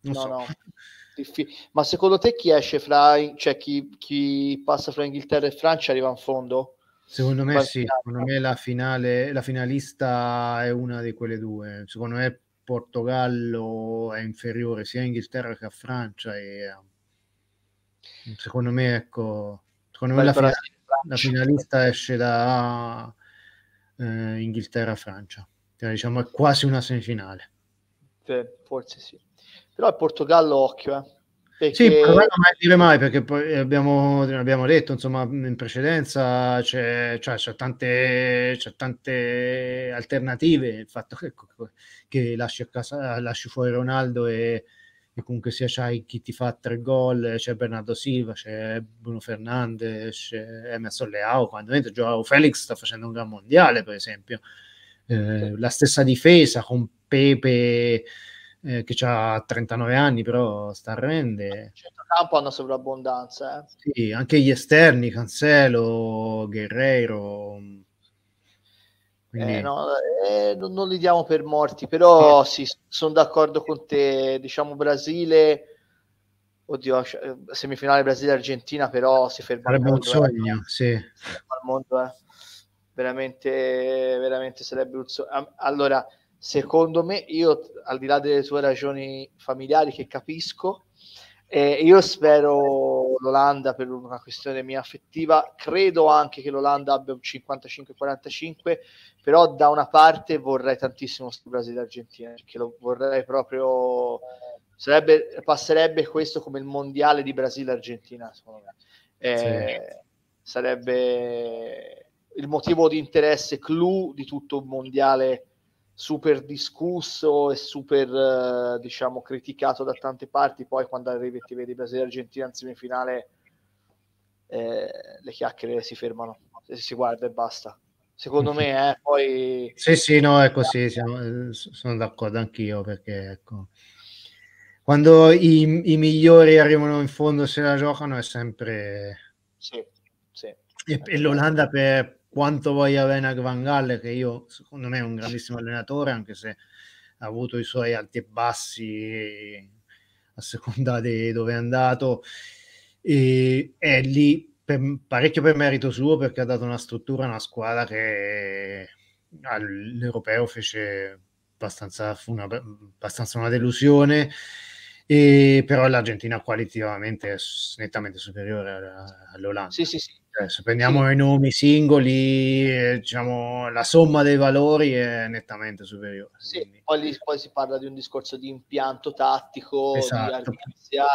Non no, so. no. Ma secondo te chi esce fra, cioè chi, chi passa fra Inghilterra e Francia arriva in fondo? Secondo me sì, secondo me la finale, la finalista è una di quelle due. Secondo me Portogallo è inferiore sia a Inghilterra che a Francia e secondo me ecco, secondo me la finale, la finalista esce da eh, Inghilterra-Francia. Cioè, diciamo è quasi una semifinale. Forse sì. Però il Portogallo occhio, eh. Perché... Sì, non mai dire mai perché poi abbiamo, abbiamo detto insomma in precedenza c'è, cioè, c'è, tante, c'è tante alternative il fatto che, che lasci, a casa, lasci fuori Ronaldo e, e comunque sia c'hai chi ti fa tre gol c'è Bernardo Silva c'è Bruno Fernandes c'è Emerson Leao quando Joao Felix sta facendo un gran mondiale per esempio. Eh, la stessa difesa con Pepe eh, che ha 39 anni, però sta a rende. centrocampo hanno sovrabbondanza. Eh. Sì, anche gli esterni, Cancelo, Guerreiro. Quindi... Eh, no, eh, non, non, li diamo per morti, però sì, sono d'accordo con te. Diciamo Brasile, oddio, eh, semifinale Brasile-Argentina, però si ferma. Sarebbe un sogno, eh. sì. Al mondo, eh. Veramente, veramente sarebbe un sogno. Allora, secondo me, io al di là delle tue ragioni familiari che capisco, eh, io spero l'Olanda per una questione mia affettiva, credo anche che l'Olanda abbia un 55-45, però da una parte vorrei tantissimo sto Brasile-Argentina, perché lo vorrei proprio, sarebbe, passerebbe questo come il mondiale di Brasile-Argentina, secondo me. Eh, sì. Sarebbe il motivo di interesse clou di tutto un mondiale super discusso e super eh, diciamo criticato da tante parti poi quando arrivi e ti vedi Brasile e Argentina in semifinale eh, le chiacchiere si fermano si guarda e basta secondo me eh, poi sì sì no è così siamo, sono d'accordo anch'io perché ecco quando i, i migliori arrivano in fondo se la giocano è sempre sì, sì. E, e l'Olanda per quanto voglia bene a Van Galle, che io secondo me è un grandissimo allenatore, anche se ha avuto i suoi alti e bassi a seconda di dove è andato, e è lì per, parecchio per merito suo perché ha dato una struttura a una squadra che all'europeo fece abbastanza, una, abbastanza una delusione. E, però l'Argentina qualitativamente è nettamente superiore all'Olanda. Sì, sì, sì, cioè, se prendiamo sì. i nomi singoli, eh, diciamo, la somma dei valori è nettamente superiore. Sì, poi, lì, poi, si parla di un discorso di impianto tattico, esatto. di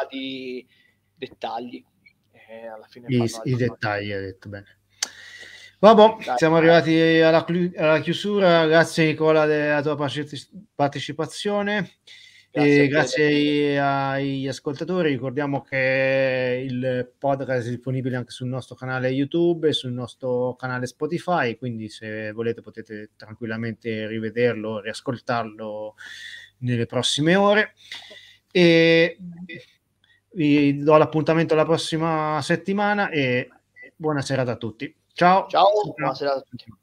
di dettagli. Alla fine I, i dettagli, hai detto bene. Vabbè, siamo arrivati alla, alla, chiusura. Grazie Nicola della tua partecipazione. Grazie, grazie agli ascoltatori, ricordiamo che il podcast è disponibile anche sul nostro canale YouTube e sul nostro canale Spotify, quindi se volete potete tranquillamente rivederlo, riascoltarlo nelle prossime ore. E vi do l'appuntamento la prossima settimana e buona serata a tutti. Ciao. Ciao, buona serata a tutti.